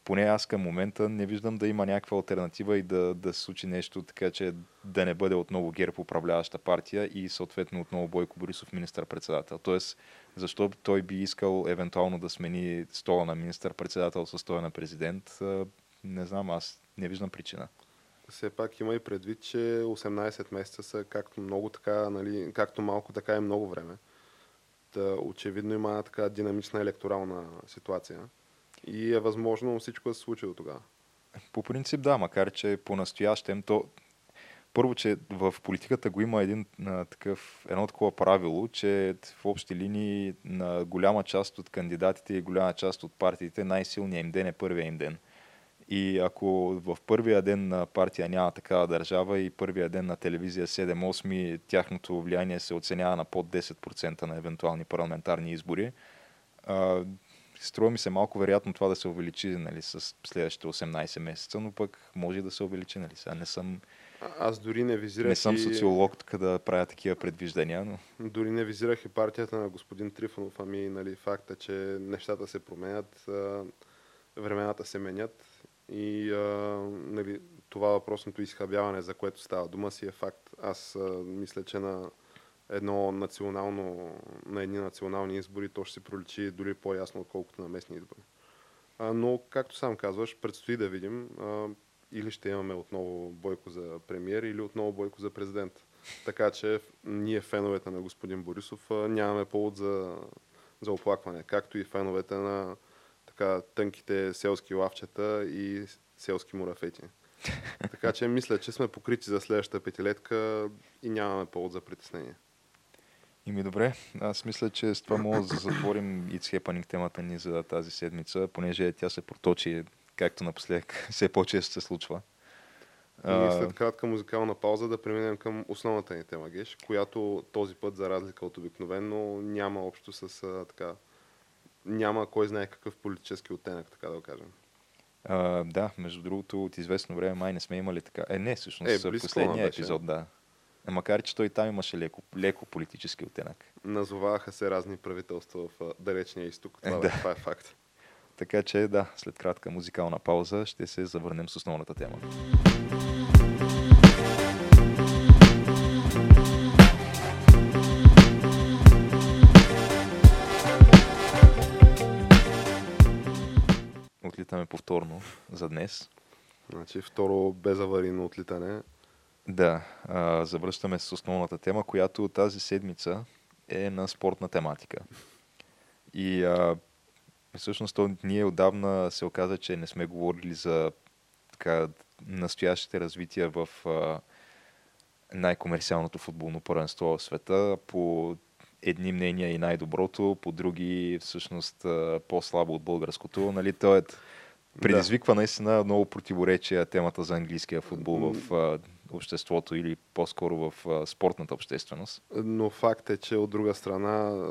поне аз към момента не виждам да има някаква альтернатива и да, да се случи нещо, така че да не бъде отново ГЕРБ управляваща партия и съответно отново Бойко Борисов министър-председател. Тоест, защо той би искал евентуално да смени стола на министър-председател с стола на президент, не знам, аз не виждам причина. Все пак има и предвид, че 18 месеца са както много, така, нали, както малко, така и много време. Та, очевидно има така динамична електорална ситуация и е възможно всичко да се случи до тогава. По принцип да, макар че по-настоящем то първо, че в политиката го има един а, такъв, едно такова правило, че в общи линии на голяма част от кандидатите и голяма част от партиите най-силният им ден е първия им ден. И ако в първия ден на партия няма такава държава и първия ден на телевизия 7-8, тяхното влияние се оценява на под 10% на евентуални парламентарни избори, а, струва ми се малко вероятно това да се увеличи нали, с следващите 18 месеца, но пък може да се увеличи. Нали. Сега не съм, аз дори не визирах. Не съм социолог, така да правя такива предвиждания, но. Дори не визирах и партията на господин Трифонов, ами нали, факта, че нещата се променят, времената се менят и а, нали, това въпросното изхабяване, за което става дума, си е факт. Аз а, мисля, че на едно национално, на едни национални избори то ще се проличи дори по-ясно, отколкото на местни избори. А, но, както сам казваш, предстои да видим а, или ще имаме отново Бойко за премиер, или отново Бойко за президент. Така че ние, феновете на господин Борисов, нямаме повод за, за оплакване, както и феновете на така тънките селски лавчета и селски мурафети. така че мисля, че сме покрити за следващата петилетка и нямаме повод за притеснение. И ми добре, аз мисля, че с това мога да затворим и Happening темата ни за тази седмица, понеже тя се проточи, както напоследък все по-често се случва. И след кратка музикална пауза да преминем към основната ни тема, Геш, която този път, за разлика от обикновено, няма общо с така няма кой знае какъв политически оттенък, така да го кажем. А, да, между другото, от известно време май не сме имали така. Е, не, всъщност, е, последния епизод, да. Е, макар, че той там имаше леко, леко политически оттенък. Назоваваха се разни правителства в далечния изток. Това, да. това е факт. Така че, да, след кратка музикална пауза ще се завърнем с основната тема. Отлитаме повторно за днес. Значи второ безаварийно отлитане. Да, а, завръщаме с основната тема, която тази седмица е на спортна тематика. И а, всъщност ние отдавна се оказа, че не сме говорили за така, настоящите развития в а, най-комерциалното футболно първенство в света. По едни мнения и най-доброто, по други всъщност по-слабо от българското. Нали, то е предизвиква да. наистина много противоречия темата за английския футбол в а, обществото или по-скоро в а, спортната общественост. Но факт е, че от друга страна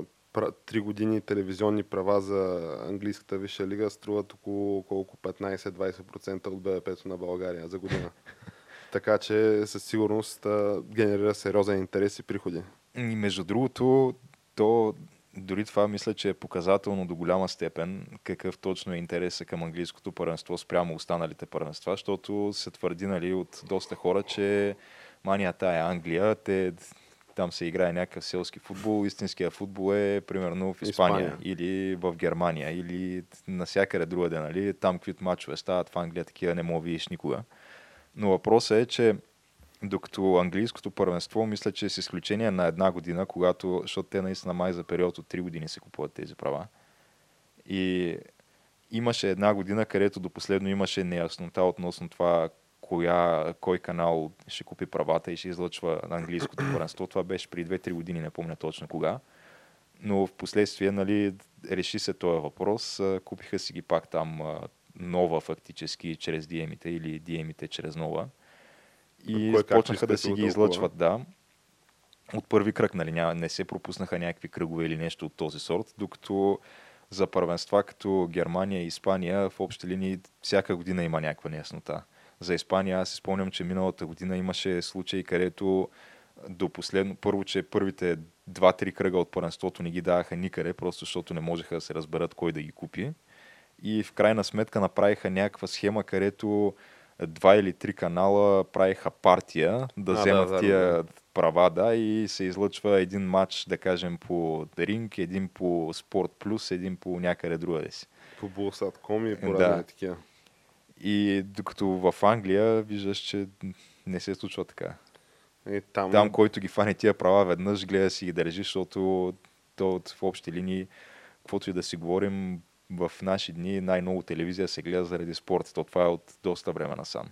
три години телевизионни права за английската висша лига струват около колко 15-20% от БВП-то на България за година. така че със сигурност генерира сериозен интерес и приходи. И между другото, то дори това мисля, че е показателно до голяма степен какъв точно е интереса към английското първенство спрямо останалите първенства, защото се твърди нали, от доста хора, че манията е Англия, те там се играе някакъв селски футбол, истинския футбол е примерно в Испания, Испания. или в Германия или насякъде другаде, нали? Там каквито мачове стават в Англия, такива не мога видиш никога. Но въпросът е, че докато английското първенство, мисля, че с изключение на една година, когато, защото те наистина май за период от 3 години се купуват тези права. И имаше една година, където до последно имаше неяснота относно това коя, кой канал ще купи правата и ще излъчва английското първенство. Това беше при 2-3 години, не помня точно кога. Но в последствие нали, реши се този въпрос. Купиха си ги пак там нова фактически чрез DM-ите или DM-ите чрез нова. И Кой почнаха да си ги излъчват, да. От първи кръг, нали, няма, не се пропуснаха някакви кръгове или нещо от този сорт, докато за първенства като Германия и Испания в общи линии всяка година има някаква неяснота. За Испания аз си спомням, че миналата година имаше случаи, където до последно, първо, че първите два-три кръга от първенството не ги даваха никъде, просто защото не можеха да се разберат кой да ги купи. И в крайна сметка направиха някаква схема, където два или три канала правиха партия да а, вземат да, тия да, да. права, да, и се излъчва един матч, да кажем, по Ринг, един по Спорт Плюс, един по някъде другаде си. По Булсат.com и по да. такива. И докато в Англия виждаш, че не се случва така. И там... там, който ги фане тия права веднъж, гледа си ги държи, защото то в общи линии, каквото и да си говорим, в наши дни най-много телевизия се гледа заради спорт. То това е от доста време насам.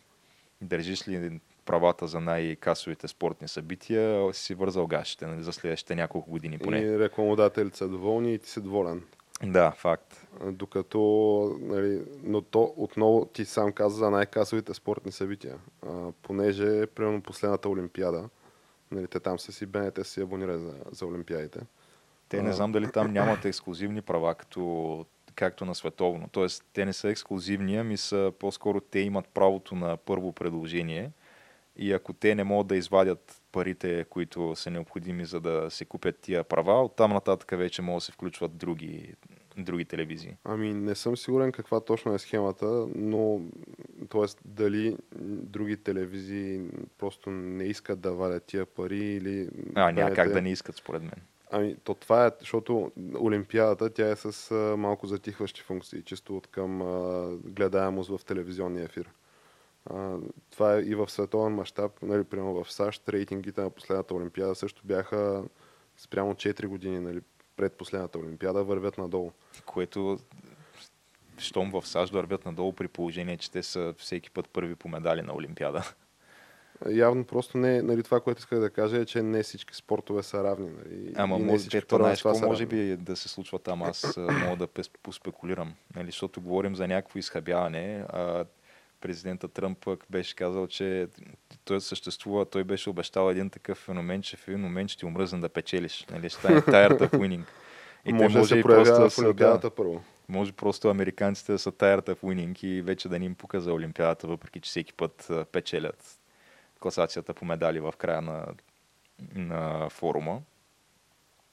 Държиш ли правата за най-касовите спортни събития, си вързал гашите нали, за следващите няколко години поне. И рекламодателите са доволни и ти си доволен. Да, факт. Докато, нали, но то отново ти сам каза за най-касовите спортни събития. А, понеже, примерно последната Олимпиада, нали, те там са си, БНТ си абонирали за, за Олимпиадите. Те не знам дали там нямат ексклюзивни права, като както на световно. Тоест, те не са ексклюзивни, ами са по-скоро те имат правото на първо предложение и ако те не могат да извадят парите, които са необходими за да се купят тия права, оттам нататък вече могат да се включват други, други телевизии. Ами не съм сигурен каква точно е схемата, но т.е. дали други телевизии просто не искат да валят тия пари или... А, няма как да не искат според мен. Ами, то това е, защото Олимпиадата, тя е с а, малко затихващи функции, чисто от към а, гледаемост в телевизионния ефир. А, това е и в световен мащаб, нали, примерно в САЩ, рейтингите на последната Олимпиада също бяха спрямо 4 години нали, пред последната Олимпиада, вървят надолу. Което щом в САЩ вървят надолу при положение, че те са всеки път първи по медали на Олимпиада. Явно просто не, нали, това, което исках да кажа е, че не всички спортове са равни. Нали, Ама може, би, знаеш, какво може би да се случва там, аз мога да поспекулирам, нали, защото говорим за някакво изхабяване, а президента Тръмп беше казал, че той съществува, той беше обещал един такъв феномен, че в един момент ще умръзна да печелиш. Нали, ще стане tired of winning. И може, може да се проявява в Олимпиадата първо. Може просто американците да са tired of winning и вече да ни им пука за Олимпиадата, въпреки че всеки път печелят класацията по медали в края на, на форума.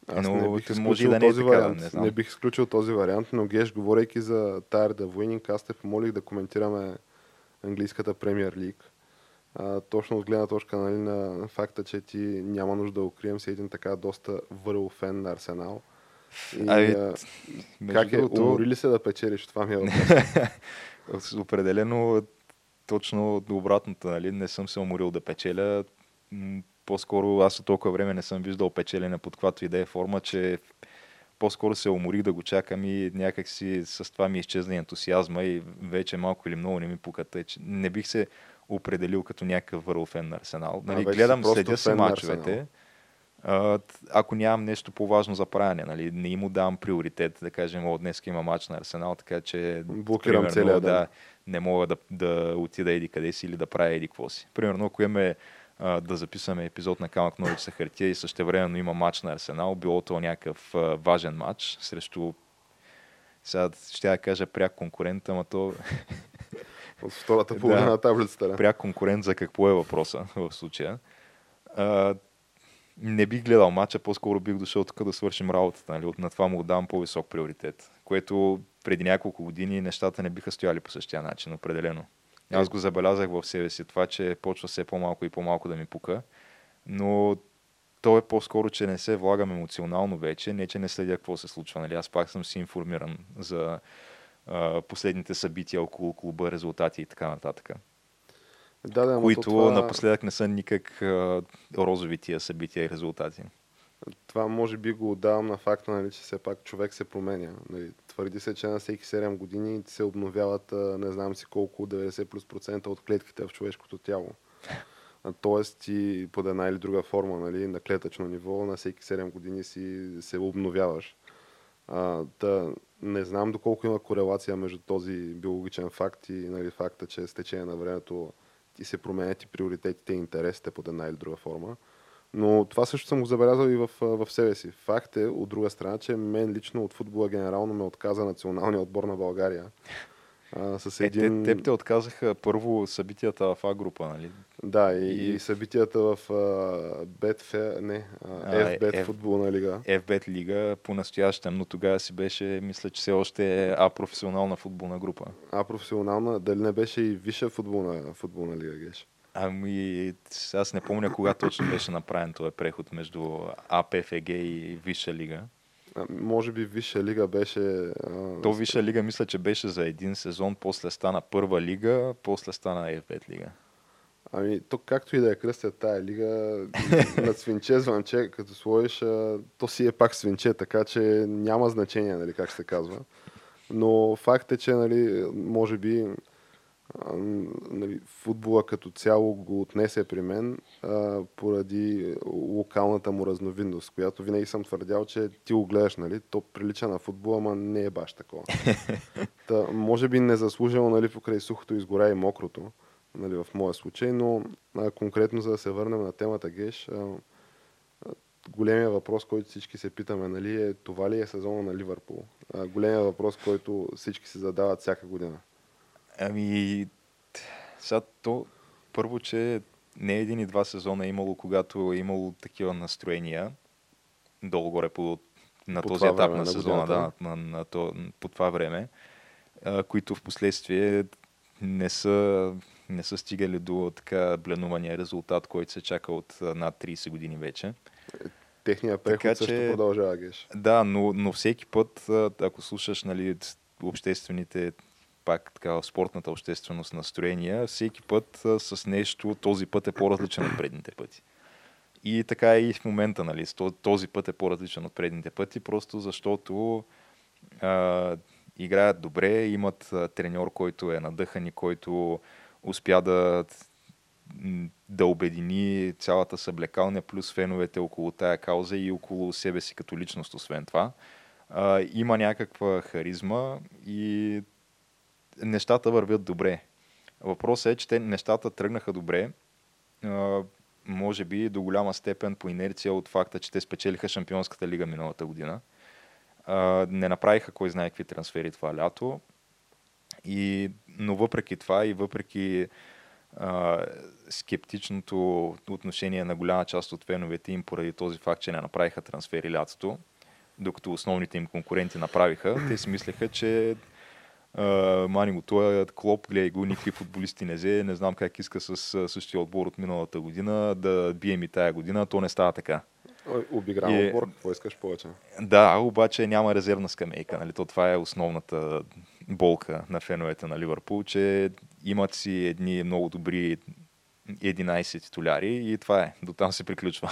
Аз но не бих може да не е този така, вариант. Не, знам. не бих изключил този вариант, но Геш, говорейки за Tired of Winning, аз те помолих да коментираме английската премьер лиг. А, точно от гледна точка нали, на факта, че ти няма нужда да укрием си един така доста върл фен на Арсенал. И, Ами, а, как е? другото, Умори ли се да печелиш? Това ми е въпрос. Определено точно обратното, нали? Не съм се уморил да печеля. По-скоро аз от толкова време не съм виждал печелене под каквато и да е форма, че по-скоро се уморих да го чакам и някак си с това ми изчезна ентусиазма и вече малко или много не ми пука. Тъй, че не бих се определил като някакъв върл фен на Арсенал. Нали, си гледам, следя на мачовете. А, ако нямам нещо по-важно за правене, нали, не им давам приоритет, да кажем, о, днес има матч на Арсенал, така че Блокирам примерно, целия ден. Не мога да, да отида еди къде си или да правя еди какво си. Примерно, ако имаме а, да записваме епизод на Камък Новица хартия и същевременно има матч на Арсенал, било то някакъв а, важен матч срещу сега ще я кажа пряк конкурент, ама то От втората половина Да. на таблицата. да. пряк конкурент за какво е въпроса в случая. А, не бих гледал матча, по-скоро бих дошъл тук да свършим работата. Нали? На това му отдавам по-висок приоритет. Което преди няколко години нещата не биха стояли по същия начин, определено. Аз го забелязах в себе си това, че почва все по-малко и по-малко да ми пука. Но то е по-скоро, че не се влагам емоционално вече, не че не следя какво се случва. Нали? Аз пак съм си информиран за а, последните събития около клуба, резултати и така нататък. Да, да, които то това, напоследък не са никак а, розови тия събития и резултати. това може би го отдавам на факта, нали, че все пак човек се променя. Нали. Твърди се, че на всеки 7 години се обновяват не знам си колко, 90 плюс процента от клетките в човешкото тяло. Тоест ти под една или друга форма, нали, на клетъчно ниво, на всеки 7 години си се обновяваш. А, та, не знам доколко има корелация между този биологичен факт и нали, факта, че с течение на времето ти се променят и приоритетите и интересите под една или друга форма. Но това също съм го забелязал и в, в себе си. Факт е, от друга страна, че мен лично от футбола генерално ме отказа националния отбор на България. А, с Е, един... те, теб те отказаха първо събитията в А група, нали? Да, и, И- и... събитията в а, Betfair, не, А, FBet F- футболна лига. FBET лига по-настоящем, но тогава си беше, мисля, че все още е А професионална футболна група. А професионална, дали не беше и висша футболна, футболна лига, Геш? Ами, аз не помня кога точно беше направен този преход между АПФГ и Висша лига. А, може би висша лига беше... А, То Висша лига мисля, че беше за един сезон, после стана първа лига, после стана F5 лига. Ами, то както и да е кръстят тая лига, на свинче звънче, като сложиш, то си е пак свинче, така че няма значение, нали, как се казва. Но факт е, че, нали, може би, а, нали, футбола като цяло го отнесе при мен а, поради локалната му разновидност, която винаги съм твърдял, че ти го гледаш, нали, то прилича на футбола, ама не е баш такова. Та, може би незаслужено, нали, покрай сухото изгоря и мокрото, нали, в моя случай, но а, конкретно за да се върнем на темата Геш, а, а, големия въпрос, който всички се питаме, нали, е това ли е сезона на Ливърпул? А, големия въпрос, който всички се задават всяка година. Ами, сега то, първо, че не един и два сезона е имало, когато е имало такива настроения, долу-горе по, на По този етап време на на сезона, да, годината. на, на, то, по това време, а, които в последствие не са, не са стигали до така бленувания резултат, който се чака от над 30 години вече. Техният преход Така също че- продължава, Геш. Да, но, но всеки път, ако слушаш нали, обществените, пак така, в спортната общественост настроения, всеки път а, с нещо, този път е по-различен от предните пъти. И така и в момента, нали, този път е по-различен от предните пъти, просто защото а, играят добре, имат треньор, който е надъхан и който успя да, да обедини цялата съблекалня, плюс феновете около тая кауза и около себе си като личност, освен това. А, има някаква харизма и нещата вървят добре. Въпросът е, че те нещата тръгнаха добре, може би до голяма степен по инерция от факта, че те спечелиха Шампионската лига миналата година. Не направиха кой знае какви трансфери това лято. И, но въпреки това и въпреки а, скептичното отношение на голяма част от феновете им поради този факт, че не направиха трансфери лятото, докато основните им конкуренти направиха, те си мислеха, че Uh, мани го, той е клоп, гледай го, никакви футболисти не взе, не знам как иска с същия отбор от миналата година да бием и тая година, то не става така. Обигран и... отбор, какво искаш повече? Да, обаче няма резервна скамейка, нали? То това е основната болка на феновете на Ливърпул, че имат си едни много добри 11 титуляри и това е. До там се приключва.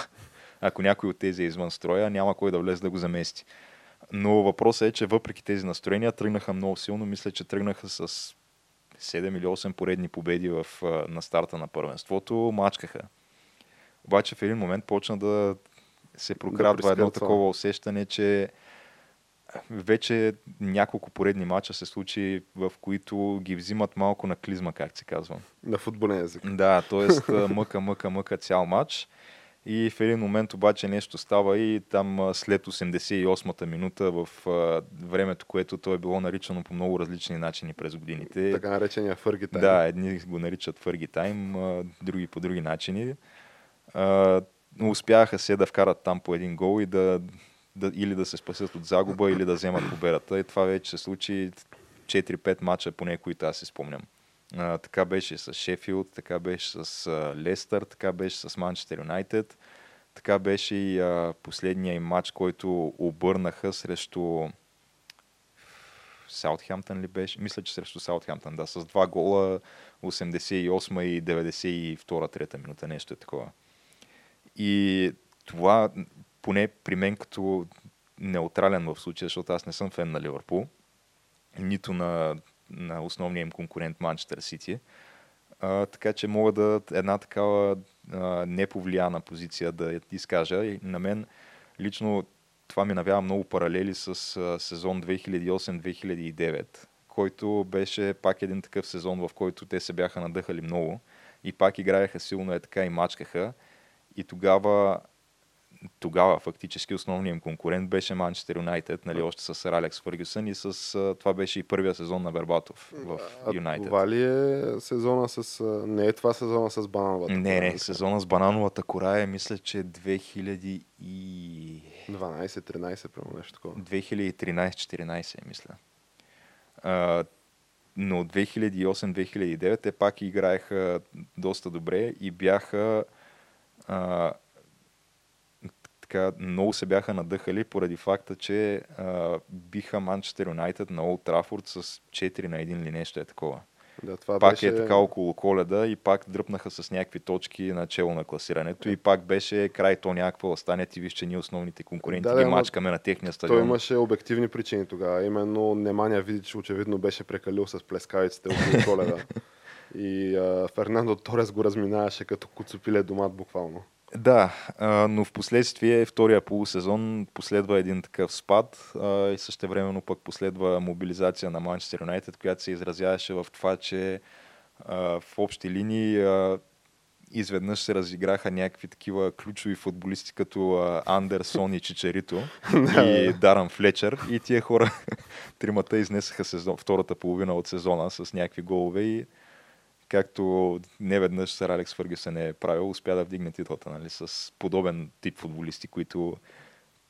Ако някой от тези е извън строя, няма кой да влезе да го замести. Но въпросът е, че въпреки тези настроения тръгнаха много силно. Мисля, че тръгнаха с 7 или 8 поредни победи в, на старта на първенството. Мачкаха. Обаче в един момент почна да се прокрадва да едно такова усещане, че вече няколко поредни мача се случи, в които ги взимат малко на клизма, как се казва. На футболен език. Да, т.е. мъка, мъка, мъка цял матч. И в един момент обаче нещо става и там след 88-та минута в времето, което то е било наричано по много различни начини през годините. Така наречения Фърги Тайм. Да, едни го наричат Фърги Тайм, други по други начини. Успяха се да вкарат там по един гол и да, да или да се спасят от загуба, или да вземат победата. И това вече се случи 4-5 мача, поне които аз си спомням. А, така беше с Шефилд, така беше с а, Лестър, така беше с Манчестър Юнайтед. Така беше и а, последния им матч, който обърнаха срещу Саутхемптън ли беше? Мисля, че срещу Саутхемптън, да, с два гола 88 и 92 трета минута, нещо е такова. И това, поне при мен като неутрален в случая, защото аз не съм фен на Ливърпул, нито на на основния им конкурент Манчестър Сити. така че мога да една такава а, неповлияна позиция да изкажа. И на мен лично това ми навява много паралели с а, сезон 2008-2009, който беше пак един такъв сезон, в който те се бяха надъхали много и пак играеха силно е така и мачкаха. И тогава тогава фактически основният им конкурент беше Манчестър Юнайтед, нали, още с Сър Алекс Фъргюсън и с това беше и първия сезон на Бербатов в Юнайтед. Това ли е сезона с... Не е това сезона с банановата Не, не, сезона с банановата кора е, мисля, че 2000 и... 12-13, прямо нещо такова. 2013-14, мисля. А, но 2008-2009 те пак играеха доста добре и бяха а, така много се бяха надъхали поради факта, че а, биха Манчестър Юнайтед на Олд Трафорд с 4 на 1 или нещо е такова. Да, това пак беше... е така около коледа и пак дръпнаха с някакви точки начало на класирането и пак беше край то някакво да стане. Ти виж, че ние основните конкуренти да, ги да, мачкаме на техния стадион. Той имаше обективни причини тогава. Именно Немания види, че очевидно беше прекалил с плескавиците около коледа. и а, Фернандо Торес го разминаваше като куцопиле домат буквално. Да, но в последствие втория полусезон последва един такъв спад и също времено пък последва мобилизация на Манчестър Юнайтед, която се изразяваше в това, че в общи линии изведнъж се разиграха някакви такива ключови футболисти като Андерсон и Чичерито и Даран Флечер. И тия хора, тримата изнесаха сезон, втората половина от сезона с някакви голове и както не веднъж сър Алекс Фъргюсън е правил, успя да вдигне титлата нали, с подобен тип футболисти, които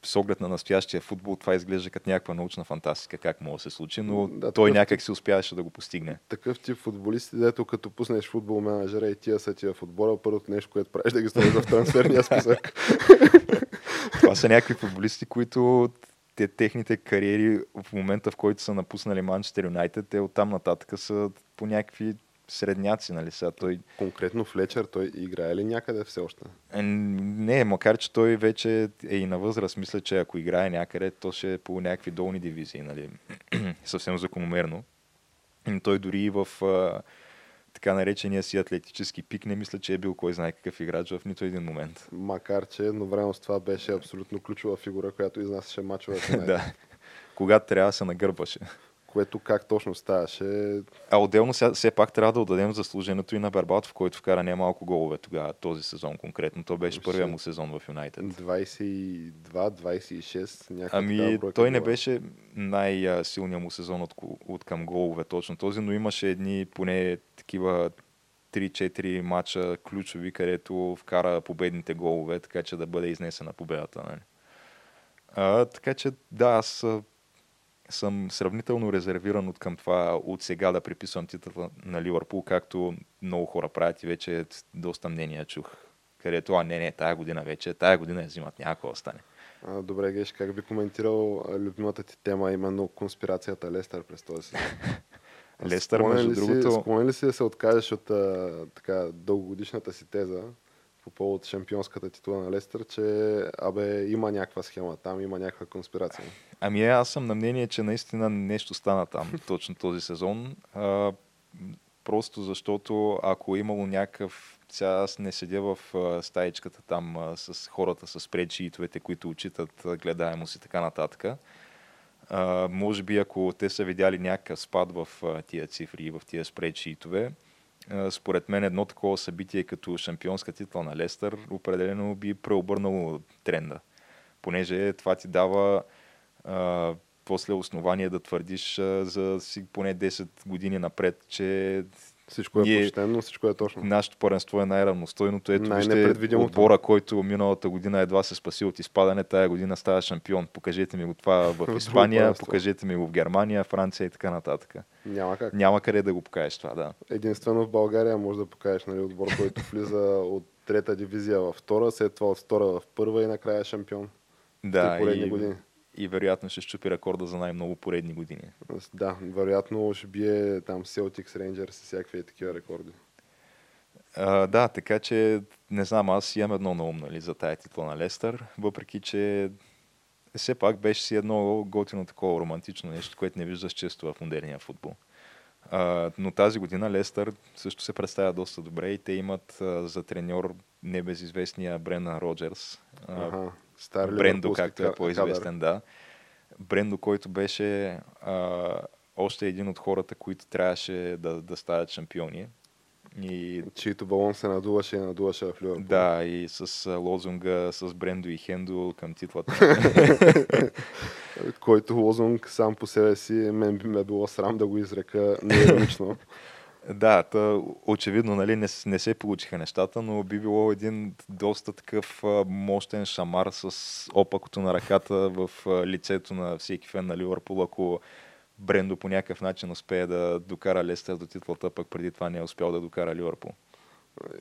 с оглед на настоящия футбол това изглежда като някаква научна фантастика, как може да се случи, но да, той някак си успяваше да го постигне. Такъв тип футболисти, дето като пуснеш футбол менеджера и тия са тия футбола, първото нещо, което правиш да ги ставиш в трансферния списък. това са някакви футболисти, които те, техните кариери в момента, в който са напуснали Манчестър Юнайтед, те оттам нататък са по някакви средняци, нали сега той... Конкретно Флечер, той играе ли някъде все още? Е, не, макар че той вече е и на възраст, мисля, че ако играе някъде, то ще е по някакви долни дивизии, нали? съвсем закономерно. Но той дори и в а, така наречения си атлетически пик, не мисля, че е бил кой знае какъв играч в нито един момент. Макар, че едновременно с това беше абсолютно ключова фигура, която изнасяше мачове. да. Когато трябва да се нагърбваше което как точно ставаше. А отделно сега, все пак трябва да отдадем заслуженото и на Бербатов, който вкара не малко голове тогава, този сезон конкретно. То беше първия му сезон в Юнайтед. 22-26, Ами той не беше най-силният му сезон от, от към голове точно този, но имаше едни поне такива 3-4 мача ключови, където вкара победните голове, така че да бъде изнесена победата. Нали? А, така че да, аз съм сравнително резервиран от към това от сега да приписвам титла на Ливърпул, както много хора правят и вече доста мнения чух. Където, а не, не, тая година вече, тая година я взимат, някакво остане. А, добре, Геш, как би коментирал любимата ти тема, именно конспирацията Лестър през този сезон? Лестър, между другото... Спомня ли си да се откажеш от а, така, дългогодишната си теза по повод шампионската титла на Лестър, че абе има някаква схема там, има някаква конспирация? Ами аз съм на мнение, че наистина нещо стана там точно този сезон. А, просто защото ако е имало някакъв сега аз не седя в стаичката там а, с хората с предшиитовете, които отчитат гледаемост и така нататък. А, може би ако те са видяли някакъв спад в а, тия цифри и в тия спредшитове, според мен едно такова събитие като шампионска титла на Лестър определено би преобърнало тренда. Понеже това ти дава а, после основание да твърдиш а, за си поне 10 години напред, че всичко е ние, почтено, всичко е точно. Нашето първенство е най-равностойното. Ето вижте отбора, който миналата година едва се спаси от изпадане, тая година става шампион. Покажете ми го това в Испания, покажете ми го в Германия, Франция и така нататък. Няма как. Няма къде да го покажеш това, да. Единствено в България може да покажеш нали, отбор, който влиза от трета дивизия във втора, след това от втора в първа и накрая шампион. Да, и, години и вероятно ще щупи рекорда за най-много поредни години. Да, вероятно ще бие там Celtics, Rangers и всякакви такива рекорди. А, да, така че не знам, аз имам едно на ум нали, за тая титла на Лестър, въпреки че все пак беше си едно готино такова романтично нещо, което не виждаш често в модерния футбол. А, но тази година Лестър също се представя доста добре и те имат а, за треньор небезизвестния Брена Роджерс. Ага. Стар Брендо, както е по-известен, да. Брендо, който беше а, още един от хората, които трябваше да, да стават шампиони. И... Чието балон се надуваше и надуваше в Ливърпул. Да, и с лозунга с Брендо и Хендо към титлата. който лозунг сам по себе си мен би ме било срам да го изрека неиронично. Да, та, очевидно нали, не, не се получиха нещата, но би било един доста такъв мощен шамар с опакото на ръката в лицето на всеки фен на Ливърпул, ако Брендо по някакъв начин успее да докара Лестър до титлата, пък преди това не е успял да докара Ливърпул.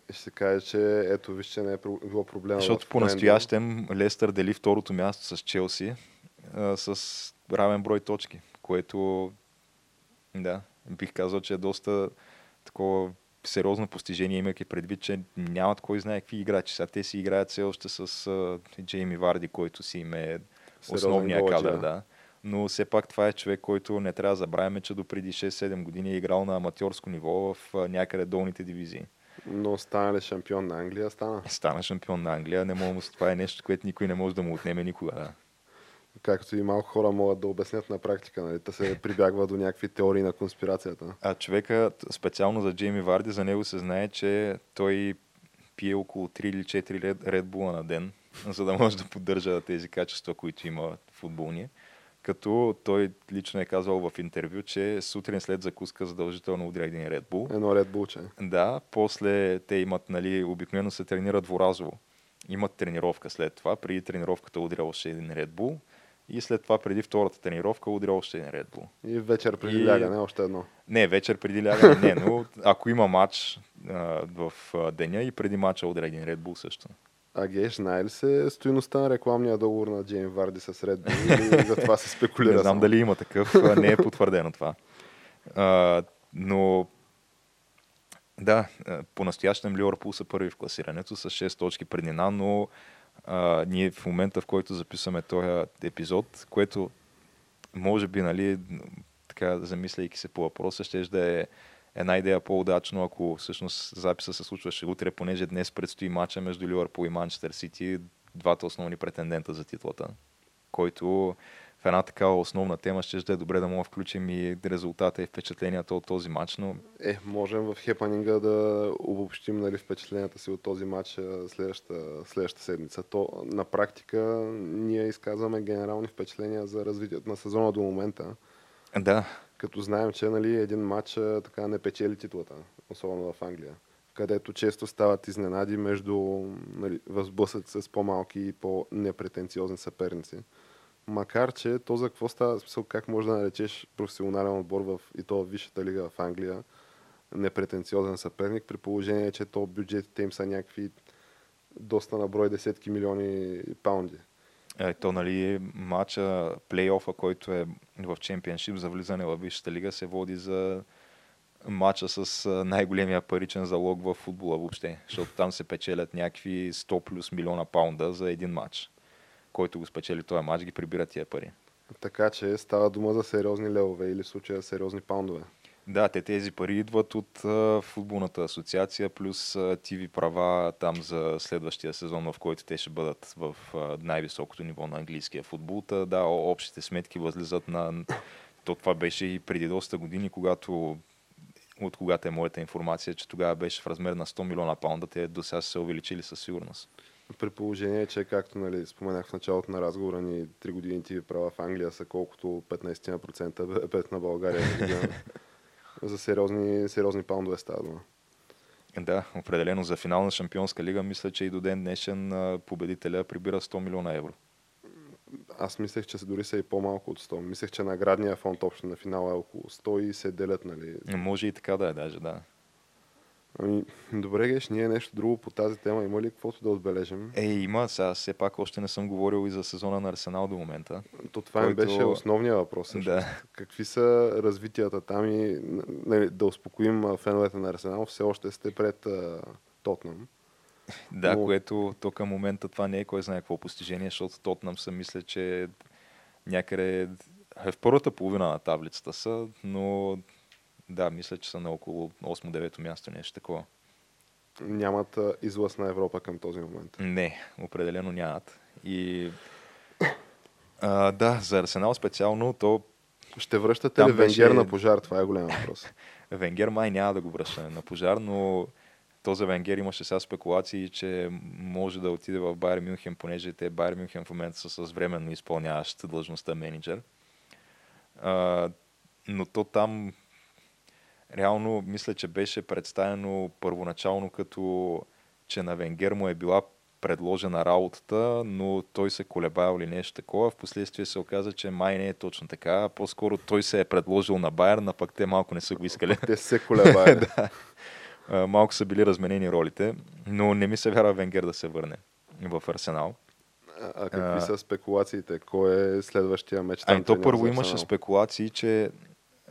Ще се каже, че ето вижте не е било проблема. Защото по-настоящем Лестър дели второто място с Челси а, с равен брой точки, което да, бих казал, че е доста такова сериозно постижение, имайки предвид, че нямат кой знае какви играчи. Сега те си играят все още с uh, Джейми Варди, който си им е основния кадър. Да. Но все пак това е човек, който не трябва да забравяме, че до преди 6-7 години е играл на аматьорско ниво в uh, някъде долните дивизии. Но стана ли шампион на Англия? Стана. Стана шампион на Англия. Не мога, това е нещо, което никой не може да му отнеме никога. Да както и малко хора могат да обяснят на практика, нали? Да се прибягва до някакви теории на конспирацията. А човека, специално за Джейми Варди, за него се знае, че той пие около 3 или 4 Red Bull на ден, за да може да поддържа тези качества, които има футболни. Като той лично е казал в интервю, че сутрин след закуска задължително удря един Red Bull. Едно Red Bull, че. Да, после те имат, нали, обикновено се тренират дворазово. Имат тренировка след това. Преди тренировката удря още един Red Bull и след това преди втората тренировка удря още един Red Bull. И вечер преди и... лягане още едно. Не, вечер преди лягане не, но ако има матч а, в а, деня и преди матча удря един Red Bull също. А Геш, знае ли се стоиността на рекламния договор на Джейн Варди с Red Bull за това се спекулира? Не знам само? дали има такъв, не е потвърдено това. А, но да, по-настоящем Ливърпул са първи в класирането с 6 точки преднина, но а, ние в момента, в който записваме този епизод, което може би, нали, така замисляйки се по въпроса, ще да е една идея по-удачно, ако всъщност записа се случваше утре, понеже днес предстои матча между Ливърпул и Манчестър Сити, двата основни претендента за титлата, който в една такава основна тема ще, ще е добре да мога включим и резултата и впечатленията от този матч. Но... Е, можем в хепанинга да обобщим нали, впечатленията си от този матч следващата, следващата седмица. То на практика ние изказваме генерални впечатления за развитието на сезона до момента. Да. Като знаем, че нали, един матч така не печели титлата, особено в Англия където често стават изненади между нали, възблъсъци с по-малки и по-непретенциозни съперници Макар, че то за какво става смисъл, как може да наречеш професионален отбор в, и то в Висшата лига в Англия, непретенциозен съперник, при положение, че то бюджетите им са някакви доста на брой десетки милиони паунди. Е, то, нали, матча, плейофа, който е в чемпионшип за влизане в Висшата лига, се води за матча с най-големия паричен залог в футбола въобще, защото там се печелят някакви 100 плюс милиона паунда за един матч. Който го спечели този матч, ги прибира тия пари. Така че става дума за сериозни левове или в случая сериозни паундове. Да, те тези пари идват от а, футболната асоциация, плюс а, ТВ права там за следващия сезон, в който те ще бъдат в а, най-високото ниво на английския футбол. Та, да, общите сметки възлизат на... То това беше и преди доста години, когато от когато е моята информация, че тогава беше в размер на 100 милиона паунда, те до сега са се увеличили със сигурност. При положение, че както нали, споменах в началото на разговора ни, 3 години ти права в Англия са колкото 15% БВП на България. за сериозни, сериозни паундове става дума. Да, определено за финал на Шампионска лига мисля, че и до ден днешен победителя прибира 100 милиона евро. Аз мислех, че дори са и по-малко от 100. Мислех, че наградния фонд общо на финала е около 100 и се делят, нали? Може и така да е, даже, да. Ами, добре, Геш, ние нещо друго по тази тема. Има ли каквото да отбележим? Е, има. Сега все пак още не съм говорил и за сезона на Арсенал до момента. То това който... беше основния въпрос. Да. Какви са развитията там и нали, да успокоим феновете на Арсенал, все още сте пред uh, Тотнам. Да, Но... което то към момента това не е кой знае какво постижение, защото Тотнам съм мисля, че някъде е в първата половина на таблицата са, но да, мисля, че са на около 8-9 място, нещо такова. Нямат излъз на Европа към този момент. Не, определено нямат. И а, да, за Арсенал специално то... Ще връщате ли Венгер беше... на пожар? Това е голям въпрос. Венгер май няма да го връща на пожар, но то за Венгер имаше сега спекулации, че може да отиде в Байер Мюнхен, понеже те Байер Мюнхен в момента са с временно изпълняващ длъжността менеджер. А, но то там реално мисля, че беше представено първоначално като че на Венгер му е била предложена работата, но той се колебаял или нещо такова. Впоследствие се оказа, че май не е точно така. По-скоро той се е предложил на Байер, а пък те малко не са го искали. Те се колебаят. да. Малко са били разменени ролите, но не ми се вярва Венгер да се върне в Арсенал. А, а какви а, са спекулациите? Кой е следващия меч? Ами то първо имаше спекулации, че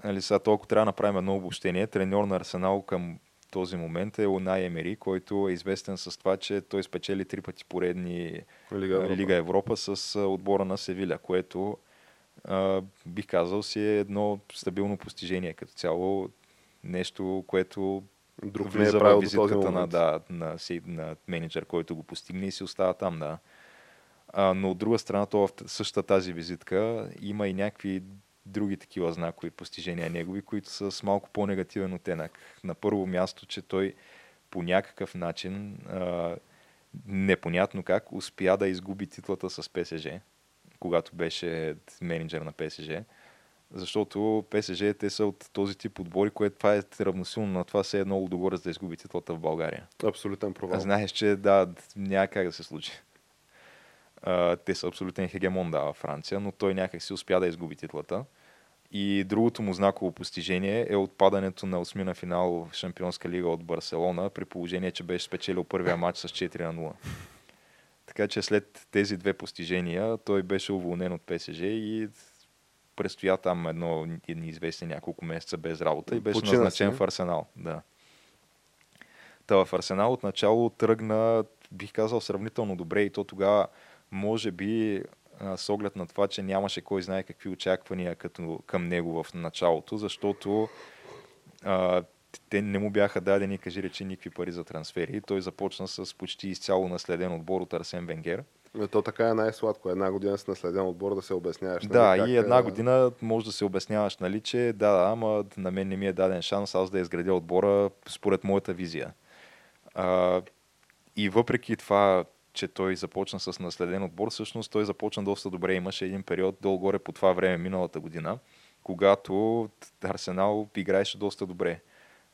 нали, сега толкова трябва да направим едно обобщение. Треньор на Арсенал към този момент е Унай Емери, който е известен с това, че той спечели три пъти поредни Лига Европа, Лига Европа с отбора на Севиля, което а, бих казал си е едно стабилно постижение като цяло. Нещо, което Друг влиза не е в визитката на, да, на, на, на менеджер, който го постигне и си остава там. Да. А, но от друга страна, то в същата тази визитка има и някакви други такива знакови постижения негови, които са с малко по-негативен оттенък. На първо място, че той по някакъв начин, а, непонятно как, успя да изгуби титлата с ПСЖ, когато беше менеджер на ПСЖ. Защото ПСЖ те са от този тип отбори, което това е равносилно на това се е много догоре за да изгуби титлата в България. Абсолютен провал. А знаеш, че да, няма как да се случи. А, те са абсолютен хегемон да, във Франция, но той някак си успя да изгуби титлата. И другото му знаково постижение е отпадането на осмина финал в Шампионска лига от Барселона, при положение, че беше спечелил първия матч с 4 на 0. Така че след тези две постижения той беше уволнен от ПСЖ и престоя там едно неизвестни няколко месеца без работа и беше Почина назначен си, в Арсенал. Да. Та в Арсенал отначало тръгна, бих казал, сравнително добре и то тогава може би с оглед на това, че нямаше кой знае какви очаквания като, към него в началото, защото а, те не му бяха дадени, кажи речи, никакви пари за трансфери. Той започна с почти изцяло наследен отбор от Арсен Венгер. Но то така е най-сладко. Една година с наследен отбор да се обясняваш. Нали, да, как и една е... година може да се обясняваш, нали, че да, да, ама на мен не ми е даден шанс аз да изградя отбора според моята визия. А, и въпреки това, че той започна с наследен отбор, всъщност той започна доста добре. Имаше един период долу-горе по това време, миналата година, когато Арсенал играеше доста добре.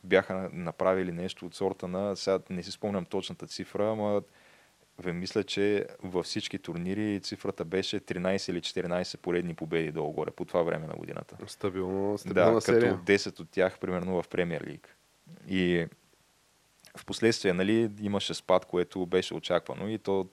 Бяха направили нещо от сорта на, сега не си спомням точната цифра, ама Ве, мисля, че във всички турнири цифрата беше 13 или 14 поредни победи долу-горе по това време на годината. Стабилно, стабилна да, серия. като 10 от тях примерно в Премьер Лиг. И в последствие нали, имаше спад, което беше очаквано и то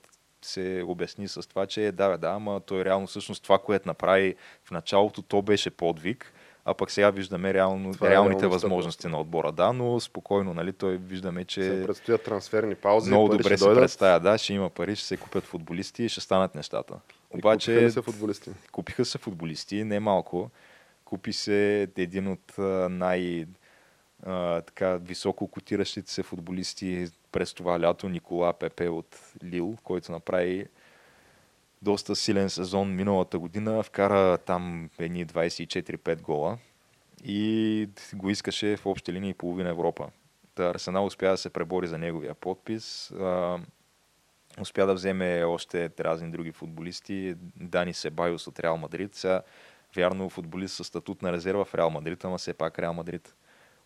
се обясни с това, че да, да, ама той реално всъщност това, което направи в началото, то беше подвиг, а пък сега виждаме реално, Това е реалните реалността възможности на отбора. Да, но спокойно, нали, той виждаме, че Се предстоят трансферни паузи, много добре се дойдат. представя. Да, ще има пари, ще се купят футболисти и ще станат нещата. И Обаче, купиха ли се футболисти? Купиха се футболисти, не малко. Купи се един от най- а, така, високо котиращите се футболисти през това лято, Никола Пепе от Лил, който направи доста силен сезон миналата година, вкара там едни 24-5 гола и го искаше в общи линии половина Европа. Та Арсенал успя да се пребори за неговия подпис. А, успя да вземе още разни други футболисти. Дани Себайос от Реал Мадрид. Сега, вярно, футболист със статут на резерва в Реал Мадрид, ама все пак Реал Мадрид.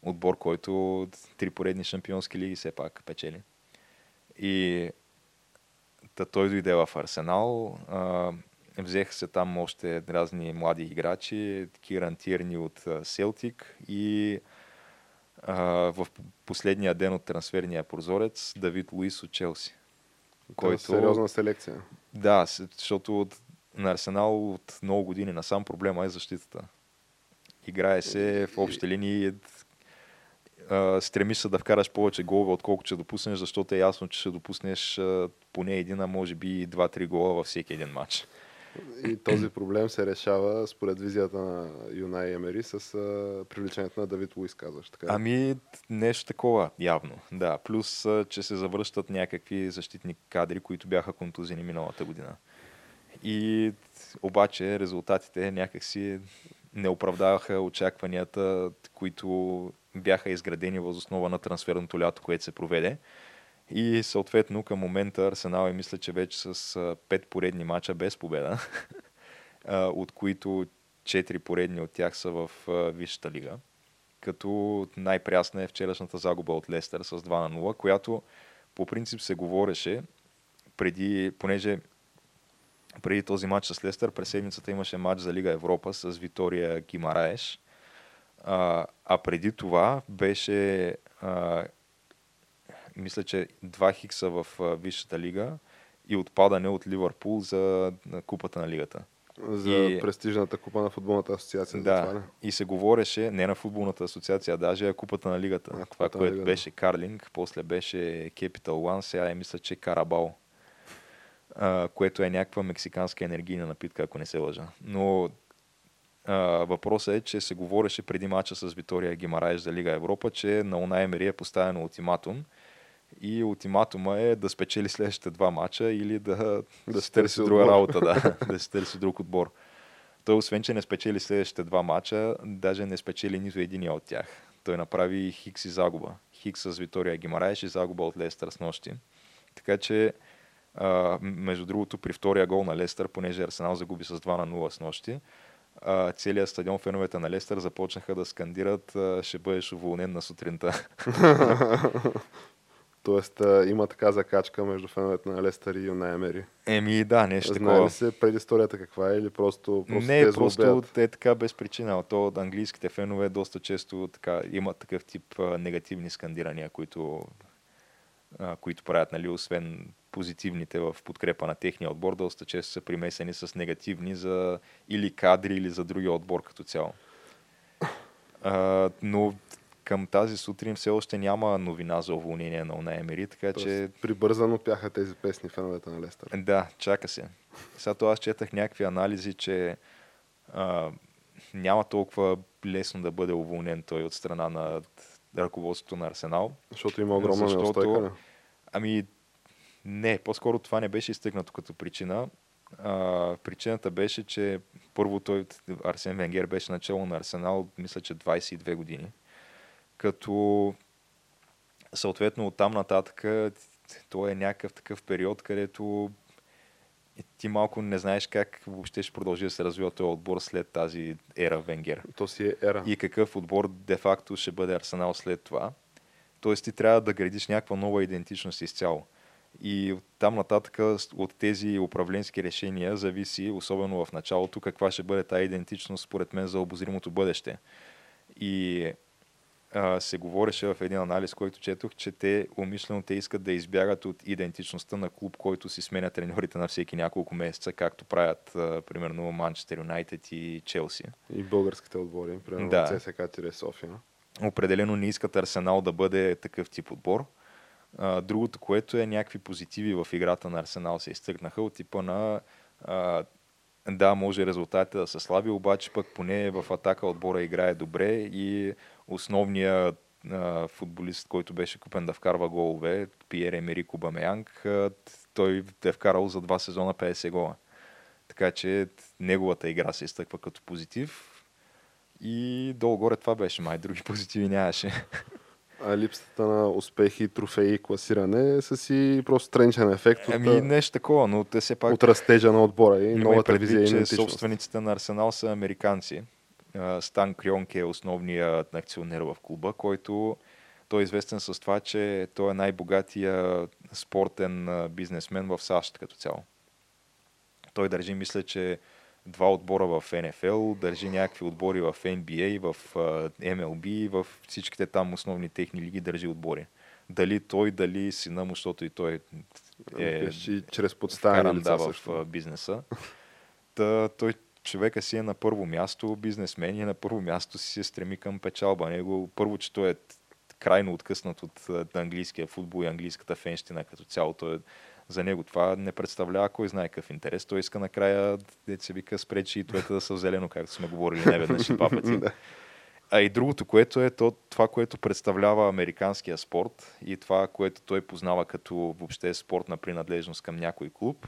Отбор, който три поредни шампионски лиги все пак печели. И та той дойде в Арсенал. А, взеха се там още разни млади играчи. Киран Тирни от Селтик и а, в последния ден от трансферния прозорец Давид Луис от Челси. Който... Сериозна селекция. Да, защото от, на Арсенал от много години насам проблема е защитата. Играе се в общи линии, а, стремиш се да вкараш повече голове, отколкото ще допуснеш, защото е ясно, че ще допуснеш а, поне един, а може би и два-три гола във всеки един матч. И този проблем се решава според визията на Юнай Емери с а, привличането на Давид Луис, казваш. Така. Ами, нещо такова, явно. Да, плюс, а, че се завръщат някакви защитни кадри, които бяха контузини миналата година. И обаче резултатите някакси не оправдаваха очакванията, които бяха изградени въз основа на трансферното лято, което се проведе. И съответно към момента Арсенал е мисля, че вече с а, пет поредни мача без победа, от които четири поредни от тях са в Висшата лига. Като най-прясна е вчерашната загуба от Лестър с 2 на 0, която по принцип се говореше преди, понеже преди този матч с Лестър, през седмицата имаше матч за Лига Европа с Витория Гимараеш. А, а преди това беше, а, мисля, че два хикса в Висшата лига и отпадане от Ливърпул за купата на лигата. За и- престижната купа на футболната асоциация. Да, това и се говореше не на футболната асоциация, а даже купата на лигата. А, това, което лигата. беше Карлинг, после беше Capital One, сега е мисля, че Карабал, а, което е някаква мексиканска енергийна напитка, ако не се лъжа. Но въпросът е, че се говореше преди мача с Витория Гимараеш за Лига Европа, че на Уна Емери е поставено ултиматум и ултиматума е да спечели следващите два мача или да, да, се си търси търси друга отбор. работа, да, да се търси друг отбор. Той освен, че не спечели следващите два мача, даже не спечели нито единия от тях. Той направи хикс и загуба. Хикс с Витория Гимараеш и загуба от Лестър с нощи. Така че, а, между другото, при втория гол на Лестър, понеже Арсенал загуби с 2 на 0 с нощи, а, целият стадион, феновете на Лестър започнаха да скандират а, ще бъдеш уволнен на сутринта. Тоест а, има така закачка между феновете на Лестър и Юнай Емери. Еми да, нещо Знае такова. ли се предисторията каква е или просто, просто не, те просто злоупотребяват? е така без причина. То от английските фенове доста често така, имат такъв тип а, негативни скандирания, които, а, които правят, нали, освен позитивните в подкрепа на техния отбор, доста често са примесени с негативни за или кадри, или за другия отбор като цяло. А, но към тази сутрин все още няма новина за уволнение на Уна Емери, така че Тоест, прибързано пяха тези песни феновете на Лестър. да, чака се. Сега аз четах някакви анализи, че а, няма толкова лесно да бъде уволнен той от страна на ръководството на Арсенал. Защото има огромна Защото- неустойка. Ами, не, по-скоро това не беше изтъкнато като причина. А, причината беше, че първо той, Арсен Венгер, беше начало на Арсенал, мисля, че 22 години. Като съответно оттам нататък то е някакъв такъв период, където ти малко не знаеш как въобще ще продължи да се развива този отбор след тази ера Венгер То си е ера. и какъв отбор де-факто ще бъде Арсенал след това. Тоест ти трябва да градиш някаква нова идентичност изцяло. И там нататък от тези управленски решения зависи, особено в началото, каква ще бъде тази идентичност, според мен, за обозримото бъдеще. И а, се говореше в един анализ, който четох, че те умишлено те искат да избягат от идентичността на клуб, който си сменя треньорите на всеки няколко месеца, както правят а, примерно Манчестър Юнайтед и Челси. И българските отбори, примерно Да. ЦСКА София. Определено не искат Арсенал да бъде такъв тип отбор. Другото, което е някакви позитиви в играта на Арсенал се изтъкнаха от типа на да, може резултатите да са слаби, обаче пък поне в атака отбора играе добре и основният футболист, който беше купен да вкарва голове, Пиер Емерик Обамеянг, той е вкарал за два сезона 50 гола. Така че неговата игра се изтъква като позитив. И долу-горе това беше, май други позитиви нямаше. А липсата на успехи, трофеи и класиране са си просто страничен ефект от, Ами нещо такова, но те все пак от растежа на отбора и има и новата предвид, визия и че идентичност. собствениците на Арсенал са американци. Стан Крионке е основният акционер в клуба, който той е известен с това, че той е най-богатия спортен бизнесмен в САЩ като цяло. Той държи, мисля, че два отбора в НФЛ, държи някакви отбори в NBA, в MLB, в всичките там основни техни лиги държи отбори. Дали той, дали сина му, защото и той е Беше и чрез подставени вкаран лица да, в също. бизнеса. Та, той човека си е на първо място, бизнесмен и на първо място си се стреми към печалба. Него, първо, че той е крайно откъснат от английския футбол и английската фенщина като цяло. Той е, за него това не представлява кой знае какъв интерес. Той иска накрая, дете се вика, спречи и туета да са в зелено, както сме говорили не веднъж и два пъти. А и другото, което е то, това, което представлява американския спорт и това, което той познава като въобще спортна принадлежност към някой клуб,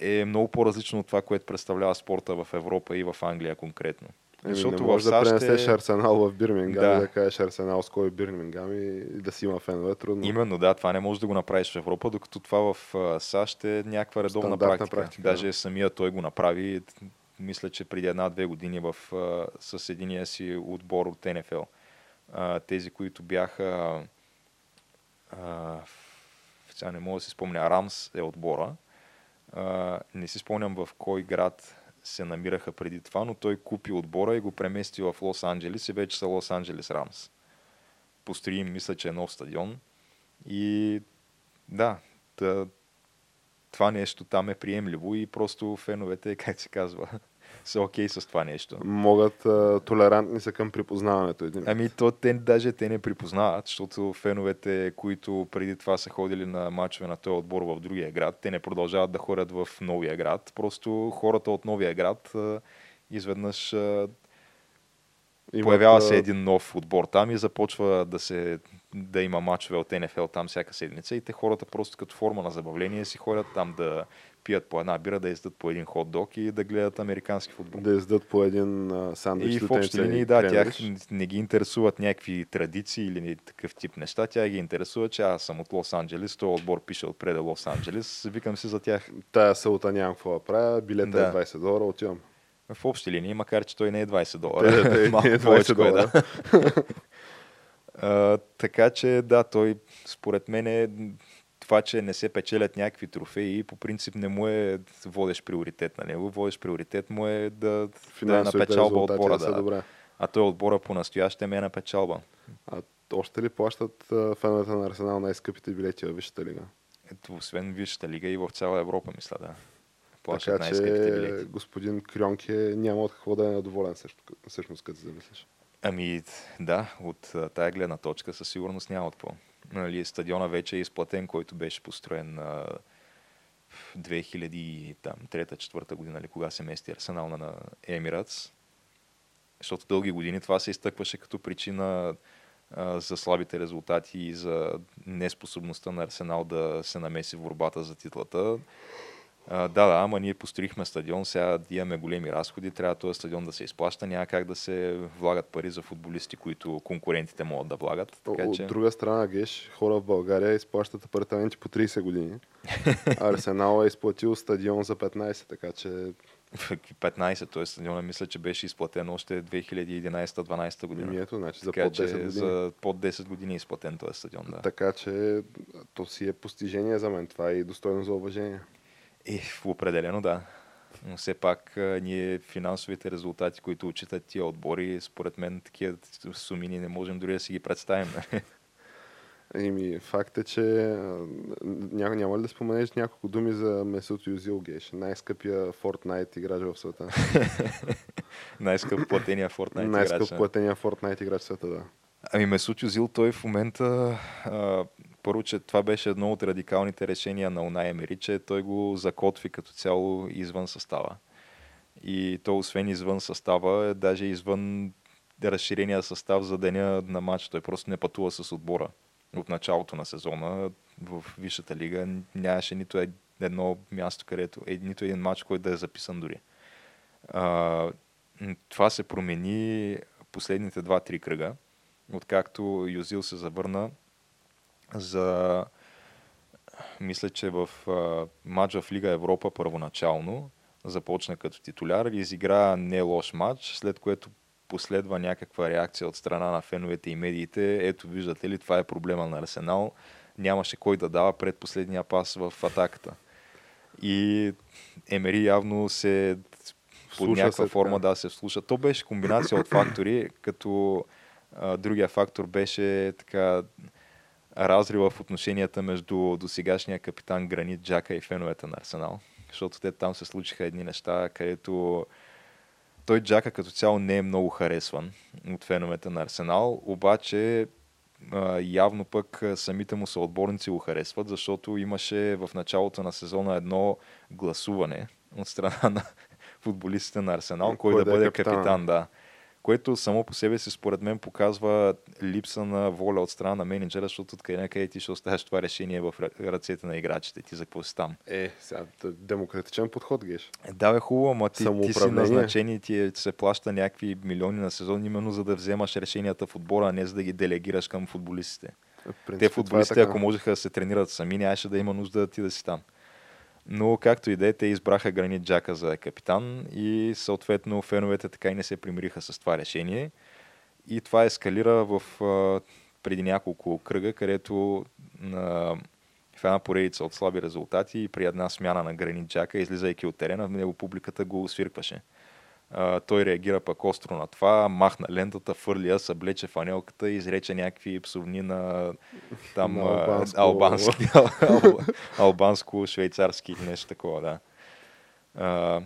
е много по-различно от това, което представлява спорта в Европа и в Англия конкретно. Еми, Защото не в можеш да САЩ пренесеш е... Арсенал в Бирмингам Да. и да кажеш Арсенал с кой Бирмингам и, да си има фенове трудно. Именно, да, това не можеш да го направиш в Европа, докато това в САЩ е някаква редовна Стандартна практика. практика, Даже самия той го направи, мисля, че преди една-две години в, с единия си отбор от НФЛ. Тези, които бяха а, сега не мога да си спомня, Рамс е отбора. А, не си спомням в кой град се намираха преди това, но той купи отбора и го премести в Лос Анджелис и вече са Лос Анджелис Рамс. Построи, им, мисля, че е нов стадион. И да, това нещо там е приемливо и просто феновете, как се казва, са окей с това нещо. Могат а, толерантни са към припознаването един. Ами то те даже те не припознават, защото феновете, които преди това са ходили на матчове на този отбор в другия град, те не продължават да ходят в новия град. Просто хората от новия град а, изведнъж а, Имат, появява се един нов отбор там и започва да се да има матчове от НФЛ там всяка седмица и те хората просто като форма на забавление си ходят там да пият по една бира, да издат по един хот-дог и да гледат американски футбол. да издат по един а, сандвич. И в общи линии, да, тях кренвирш. не ги интересуват някакви традиции или такъв тип неща. Тя ги интересува, че аз съм от Лос Анджелес, този отбор пише отпред Лос Анджелес, викам си за тях. Тая сълта нямам какво да правя, билета Да. е 20 долара, отивам. В общи линии, макар че той не е 20 Те, долара. те, Малко не е 20 повече е, долара. да. А, така че да, той според мен е това, че не се печелят някакви трофеи, по принцип не му е водещ приоритет на него. Водещ приоритет му е да, да е на Финансовите печалба резултати отбора. да добре. А той отбора по настоящем е на печалба. А още ли плащат феновете на Арсенал най-скъпите билети във Висшата лига? Ето, освен Висшата лига и в цяла Европа, мисля, да. Плащат така най-скъпите билети. господин Крионке няма от какво да е недоволен всъщност, като замислиш. Ами, да, от тая гледна точка със сигурност няма какво. Нали, стадиона вече е изплатен, който беше построен а, в 2003-2004 година, или кога се мести Арсенал на, на Емиратс. Защото дълги години това се изтъкваше като причина а, за слабите резултати и за неспособността на Арсенал да се намеси в борбата за титлата. Да, да, ама ние построихме стадион, сега имаме големи разходи, трябва този стадион да се изплаща, няма как да се влагат пари за футболисти, които конкурентите могат да влагат. Така, От че... друга страна, Геш, хора в България изплащат апартаменти по 30 години. Арсенал е изплатил стадион за 15, така че 15, т.е. стадиона мисля, че беше изплатен още 2011-12 година. Ми ето, значи за така, под 10 че години. за под 10 години е изплатен този стадион, да. Така че то си е постижение за мен. Това е и достойно за уважение. Е, определено да. Но все пак ние финансовите резултати, които отчитат тия отбори, според мен такива суми ние не можем дори да си ги представим. нали? Еми, факт е, че ня, няма ли да споменеш няколко думи за Месут Юзил Геш, най-скъпия Fortnite играч в света? Най-скъп платения Fortnite Най-скъп играч. а. платения Fortnite играч в света, да. Ами Месут Юзил, той в момента, а, първо, че това беше едно от радикалните решения на Унай Емери, че той го закотви като цяло извън състава. И то освен извън състава, е даже извън разширения състав за деня на матч. Той просто не пътува с отбора. От началото на сезона в Висшата лига нямаше нито ед- едно място, където нито един матч, който да е записан дори. А, това се промени последните 2-3 кръга, откакто Юзил се завърна за мисля, че в а, матч в Лига Европа първоначално започна като титуляр, изигра не лош матч, след което последва някаква реакция от страна на феновете и медиите. Ето, виждате ли, това е проблема на Арсенал. Нямаше кой да дава пред последния пас в атаката. И Емери явно се под някаква се, форма така. да се вслуша. То беше комбинация от фактори, като а, другия фактор беше така разрива в отношенията между досегашния капитан Гранит Джака и феновете на Арсенал. Защото те там се случиха едни неща, където той Джака като цяло не е много харесван от феновете на Арсенал, обаче явно пък самите му съотборници го харесват, защото имаше в началото на сезона едно гласуване от страна на футболистите на Арсенал, кой, Кой да да е бъде капитан. капитан, да. Което само по себе си, според мен, показва липса на воля от страна на менеджера, защото откъде някъде ти ще оставяш това решение в ръ- ръцете на играчите. Ти за какво си там? Е, сега, демократичен подход, Геш. Е, Да, бе, хубаво, ама ти, ти си назначен и ти е- се плаща някакви милиони на сезон, именно за да вземаш решенията в отбора, а не за да ги делегираш към футболистите. Принцип, Те е футболистите, така. ако можеха да се тренират сами, нямаше да има нужда да ти да си там. Но както и да е, те избраха Гранит Джака за капитан и съответно феновете така и не се примириха с това решение. И това ескалира в преди няколко кръга, където на, в една поредица от слаби резултати и при една смяна на Гранит Джака, излизайки от терена, в него публиката го свиркваше. А, той реагира пък остро на това, махна лентата, фърли я, съблече фанелката и изрече някакви псовни на там На албанско. албански, ал, ал, албанско, швейцарски нещо такова, да. А,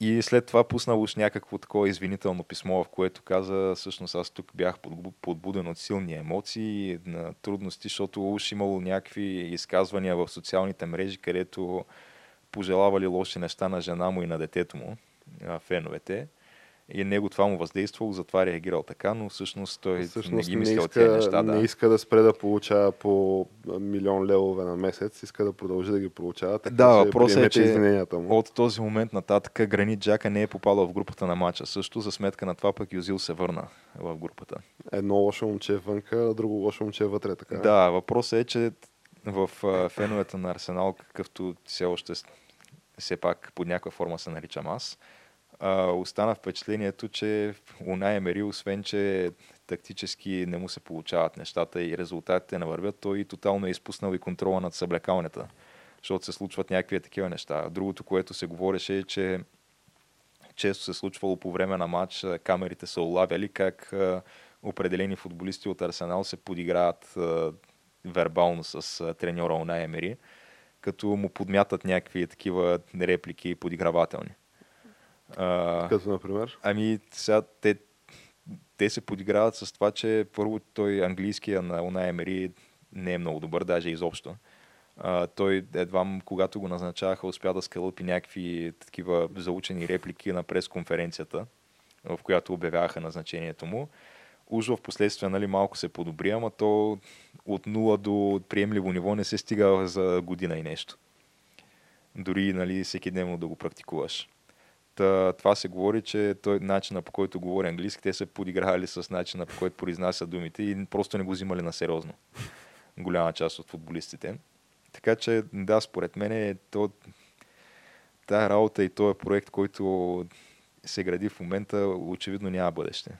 и след това пусна уж някакво такова извинително писмо, в което каза, всъщност аз тук бях подбу- подбуден от силни емоции, на трудности, защото уж имало някакви изказвания в социалните мрежи, където пожелавали лоши неща на жена му и на детето му, а, феновете. И него това му въздействало, затова реагирал така, но всъщност той не Всъщност ги не мислил иска, тези неща. не Да. иска да спре да получава по милион левове на месец, иска да продължи да ги получава. Така Да, въпросът е, че му. От този момент нататък Гранит Джака не е попадал в групата на матча. Също за сметка на това пък Юзил се върна в групата. Едно лошо момче е вънка, друго лошо момче е вътре. Така. Да, въпросът е, че в феновете на Арсенал, какъвто все още все пак под някаква форма се наричам аз, а, остана впечатлението, че Унай Емери, освен че тактически не му се получават нещата и резултатите не вървят, той тотално е изпуснал и контрола над съблекалнята, защото се случват някакви такива неща. Другото, което се говореше е, че често се случвало по време на матч, камерите са улавяли как определени футболисти от Арсенал се подиграват вербално с треньора Унай Емери, като му подмятат някакви такива реплики подигравателни. А, Като, например, Ами, сега те, те се подиграват с това, че първо той английския на Унай Емери не е много добър, даже изобщо. А, той едва, когато го назначаваха, успя да скълъпи някакви такива заучени реплики на пресконференцията, в която обявяваха назначението му. Уж в последствие нали, малко се подобри, ама то от нула до приемливо ниво не се стига за година и нещо. Дори нали, всеки дневно да го практикуваш. Та, това се говори, че той начина по който говори английски, те се подигравали с начина по който произнася думите и просто не го взимали на сериозно. Голяма част от футболистите. Така че, да, според мен е то тая работа и този проект, който се гради в момента, очевидно няма бъдеще.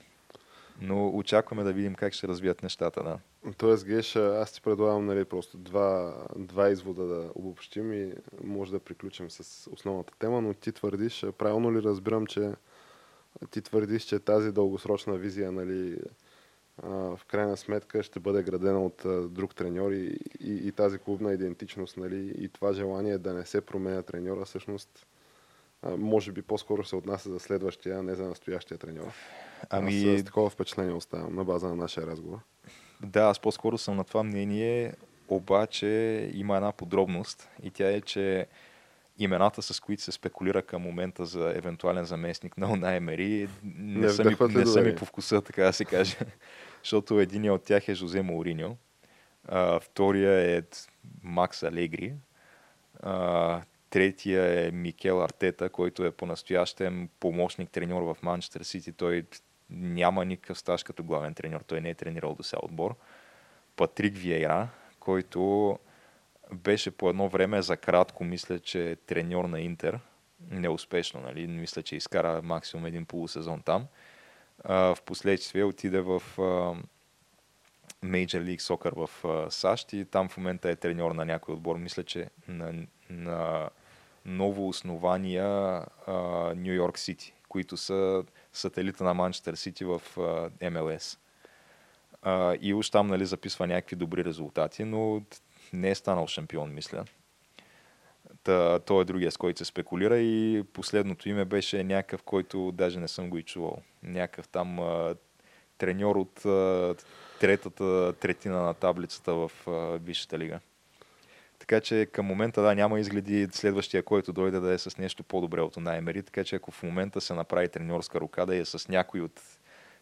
Но очакваме да видим как ще развият нещата, да. Тоест, Геш, аз ти предлагам нали, просто два, два извода да обобщим и може да приключим с основната тема, но ти твърдиш, правилно ли разбирам, че ти твърдиш, че тази дългосрочна визия нали, в крайна сметка ще бъде градена от друг треньор и, и, и тази клубна идентичност нали, и това желание да не се променя треньора всъщност може би по-скоро се отнася за следващия, а не за настоящия треньор. Ами... Аз с такова впечатление оставам на база на нашия разговор. Да, аз по-скоро съм на това мнение, обаче има една подробност и тя е, че имената, с които се спекулира към момента за евентуален заместник на Унай Емери, не, не, са, ми, не са ми по вкуса, така да се каже. Защото един от тях е Жозе Мауриньо, а, втория е Макс Алегри, а, третия е Микел Артета, който е по-настоящем помощник треньор в Манчестър Сити. Той няма никакъв стаж като главен треньор. Той не е тренирал до сега отбор. Патрик Виейра, който беше по едно време за кратко, мисля, че е треньор на Интер. Неуспешно, нали? Мисля, че изкара максимум един полусезон там. В последствие отиде в Major League Soccer в САЩ и там в момента е треньор на някой отбор. Мисля, че на, на ново основания Нью Йорк Сити, които са сателита на Манчестър Сити в МЛС. И уж там нали, записва някакви добри резултати, но не е станал шампион, мисля. Та, той е другия, с който се спекулира и последното име беше някакъв, който даже не съм го и чувал. Някакъв там а, треньор от а, третата третина на таблицата в а, Висшата лига. Така че към момента да, няма изгледи следващия, който дойде да е с нещо по-добре от Наймери. Така че ако в момента се направи треньорска рука да е с някой от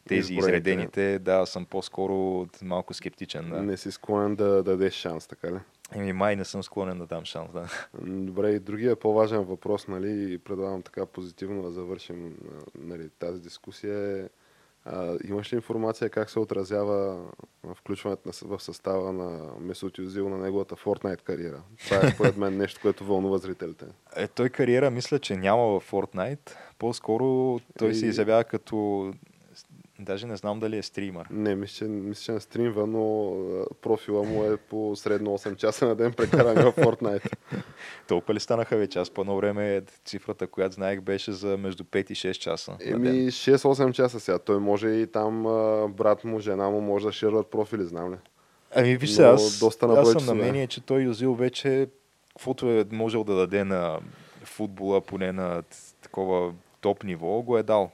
тези Изборите. изредените, да, съм по-скоро малко скептичен. Да. Не си склонен да, да дадеш шанс, така ли? Еми, май не съм склонен да дам шанс, да. Добре, и другия по-важен въпрос, нали, предлагам така позитивно да завършим нали, тази дискусия е а, имаш ли информация как се отразява включването на, в състава на Месут Юзил на неговата Fortnite кариера? Това е според мен нещо, което вълнува зрителите. Е, той кариера мисля, че няма в Fortnite. По-скоро той и... се изявява като Даже не знам дали е стример. Не, мисля, мисля, че не стримва, но профила му е по средно 8 часа на ден прекаране в Fortnite. Толкова ли станаха вече? Аз по едно време цифрата, която знаех, беше за между 5 и 6 часа. Еми, 6-8 часа сега. Той може и там брат му, жена му може да ширват профили, знам ли? Ами виж се, аз, доста аз съм на мнение, че той Юзил вече каквото е можел да даде на футбола, поне на такова топ ниво, го е дал.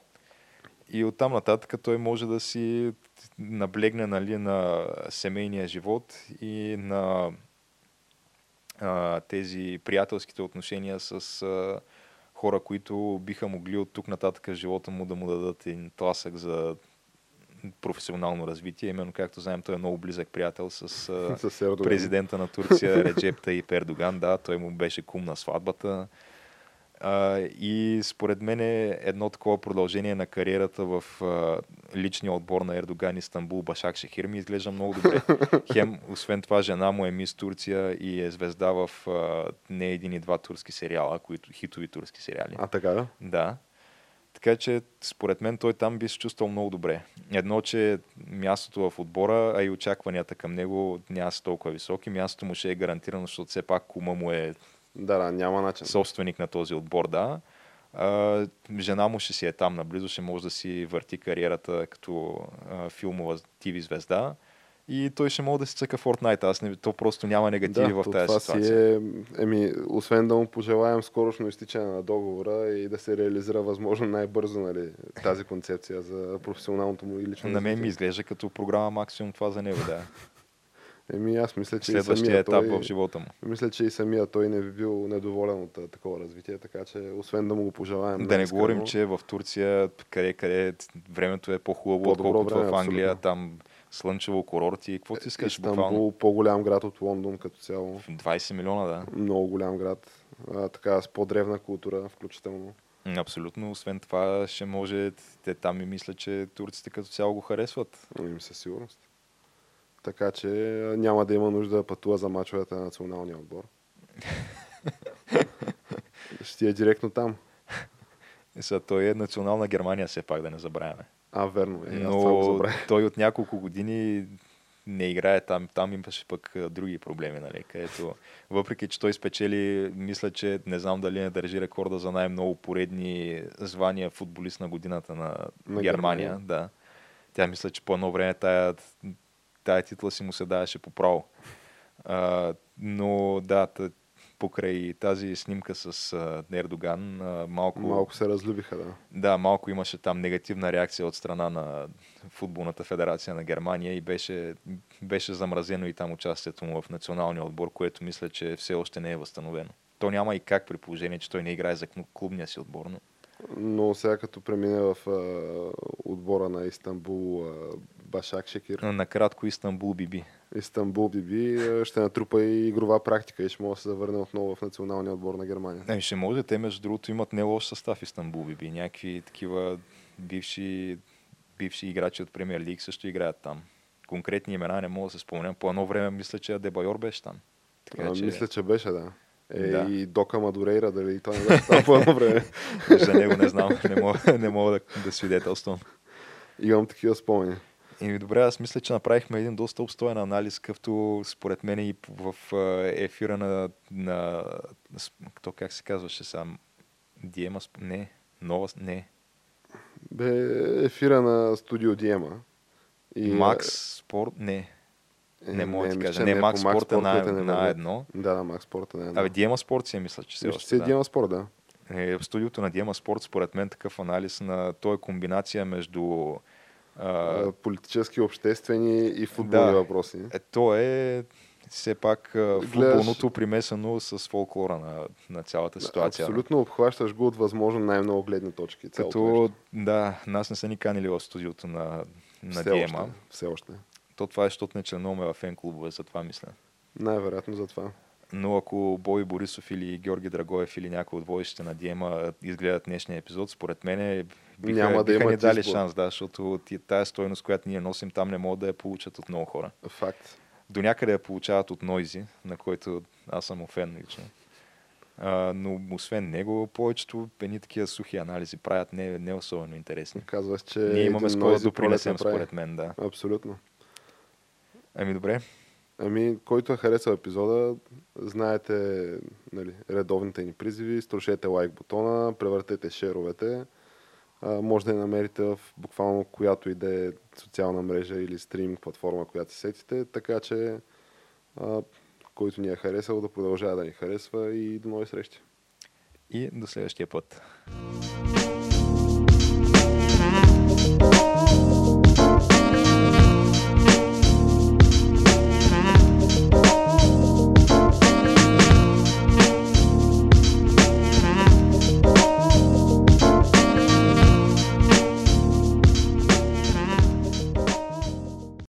И оттам нататък той може да си наблегне нали, на семейния живот и на а, тези приятелските отношения с а, хора, които биха могли от тук нататък живота му да му дадат един тласък за професионално развитие. Именно както знаем, той е много близък приятел с, с президента на Турция Реджепта и Пердоган. Да, той му беше кум на сватбата. А, и според мен е едно такова продължение на кариерата в а, личния отбор на Ердоган Истанбул Башак Шехир ми изглежда много добре. Хем, освен това, жена му е мис Турция и е звезда в а, не един и два турски сериала, които хитови турски сериали. А така да? Да. Така че, според мен, той там би се чувствал много добре. Едно, че мястото в отбора, а и очакванията към него няма са толкова високи. Мястото му ще е гарантирано, защото все пак кума му е да, да, няма начин. Собственик на този отбор, да. А, жена му ще си е там наблизо, ще може да си върти кариерата като а, филмова TV звезда. И той ще може да си цъка Fortnite. Аз не, то просто няма негативи да, в тази това ситуация. Си е, еми, освен да му пожелаем скорошно изтичане на договора и да се реализира възможно най-бързо нали, тази концепция за професионалното му и лично. На мен ми изглежда като програма максимум това за него, да. Еми аз мисля, че Следващия етап той, в живота му. Мисля, че и самия той не би бил недоволен от такова развитие, така че освен да му го пожелаем. Да, да не говорим, че в Турция, къде, къде времето е по-хубаво, отколкото в Англия, абсолютно. там слънчево курорти. Какво ти искаш? Истанбул, по-голям град от Лондон като цяло. 20 милиона, да. Много голям град. А, така, с по-древна култура, включително. Абсолютно. Освен това, ще може, те там и мисля, че турците като цяло го харесват. Им със сигурност така че няма да има нужда да пътува за мачовете на националния отбор. Ще е директно там. Са, той е национална Германия, все пак да не забравяме. А, верно. Е, Но той от няколко години не играе там. Там имаше пък други проблеми, нали? Където, въпреки, че той спечели, мисля, че не знам дали не държи рекорда за най-много поредни звания футболист на годината на, На Германия. Германия. Да. Тя мисля, че по едно време тая, тая титла си му се даваше по право. А, но да, покрай тази снимка с а, Ердоган, а, малко, Малко се разлюбиха, да. да, малко имаше там негативна реакция от страна на Футболната федерация на Германия и беше, беше замразено и там участието му в националния отбор, което мисля, че все още не е възстановено. То няма и как при положение, че той не играе за клубния си отбор. Но... Но сега като премине в а, отбора на Истанбул а, Башак Шекир, Накратко Истанбул Биби. Истанбул Биби ще натрупа и игрова практика и ще може да се завърне отново в националния отбор на Германия. Ами ще може, те между другото имат не лош състав Истанбул Биби. Някакви такива бивши, бивши играчи от Премьер Лиг също играят там. Конкретни имена не мога да се спомням. По едно време мисля, че Дебайор беше там. А, Мисля, че беше, да. Е, Да. и Дока Мадурейра, дали той не беше там по едно време. За него не знам, не мога, не мога да, да свидетелствам. Имам такива спомени. И добре, аз мисля, че направихме един доста обстоен анализ, къвто според мен и в ефира на, на то как се казваше сам, Диема, не, нова, не, Бе ефира на студио Диема. и, Макс Спорт, не, е, не мога да ти кажа, не, по Макс Спорт е Спорт, на, не на едно. Да, Макс Спорта не е. Абе, Диема Спорт си мисля, че Мисля, още. си да. Диема Спорт, да. Е, в студиото на Диема Спорт, според мен, такъв анализ на той е комбинация между а, Политически, обществени и футболни Да. въпроси. Е, то е все пак футболното примесено с фолклора на, на цялата ситуация. Абсолютно обхващаш го от възможно най-много гледни точки. Като, да, нас не са ни канили в студиото на, на все Диема. Още, все още. То това е, защото не членуваме в фен клубове, затова мисля. Най-вероятно за това. Но ако Бой Борисов или Георги Драгоев или някой от водещите на Диема изгледат днешния епизод, според мен биха, Няма да биха ни дали избор. шанс, да, защото тая стойност, която ние носим там, не могат да я получат от много хора. Факт. До някъде я получават от Нойзи, на който аз съм фен лично. А, но освен него, повечето едни такива сухи анализи правят не, не особено интересни. Казваш, че Ние имаме един с кого да допринесем, според мен, да. Абсолютно. Ами добре, Ами, който е харесал епизода, знаете нали, редовните ни призиви, струшете лайк бутона, превъртете шеровете. Може да я намерите в буквално която и да е социална мрежа или стриминг платформа, която се сетите, така че а, който ни е харесал да продължава да ни харесва и до нови срещи. и до следващия път.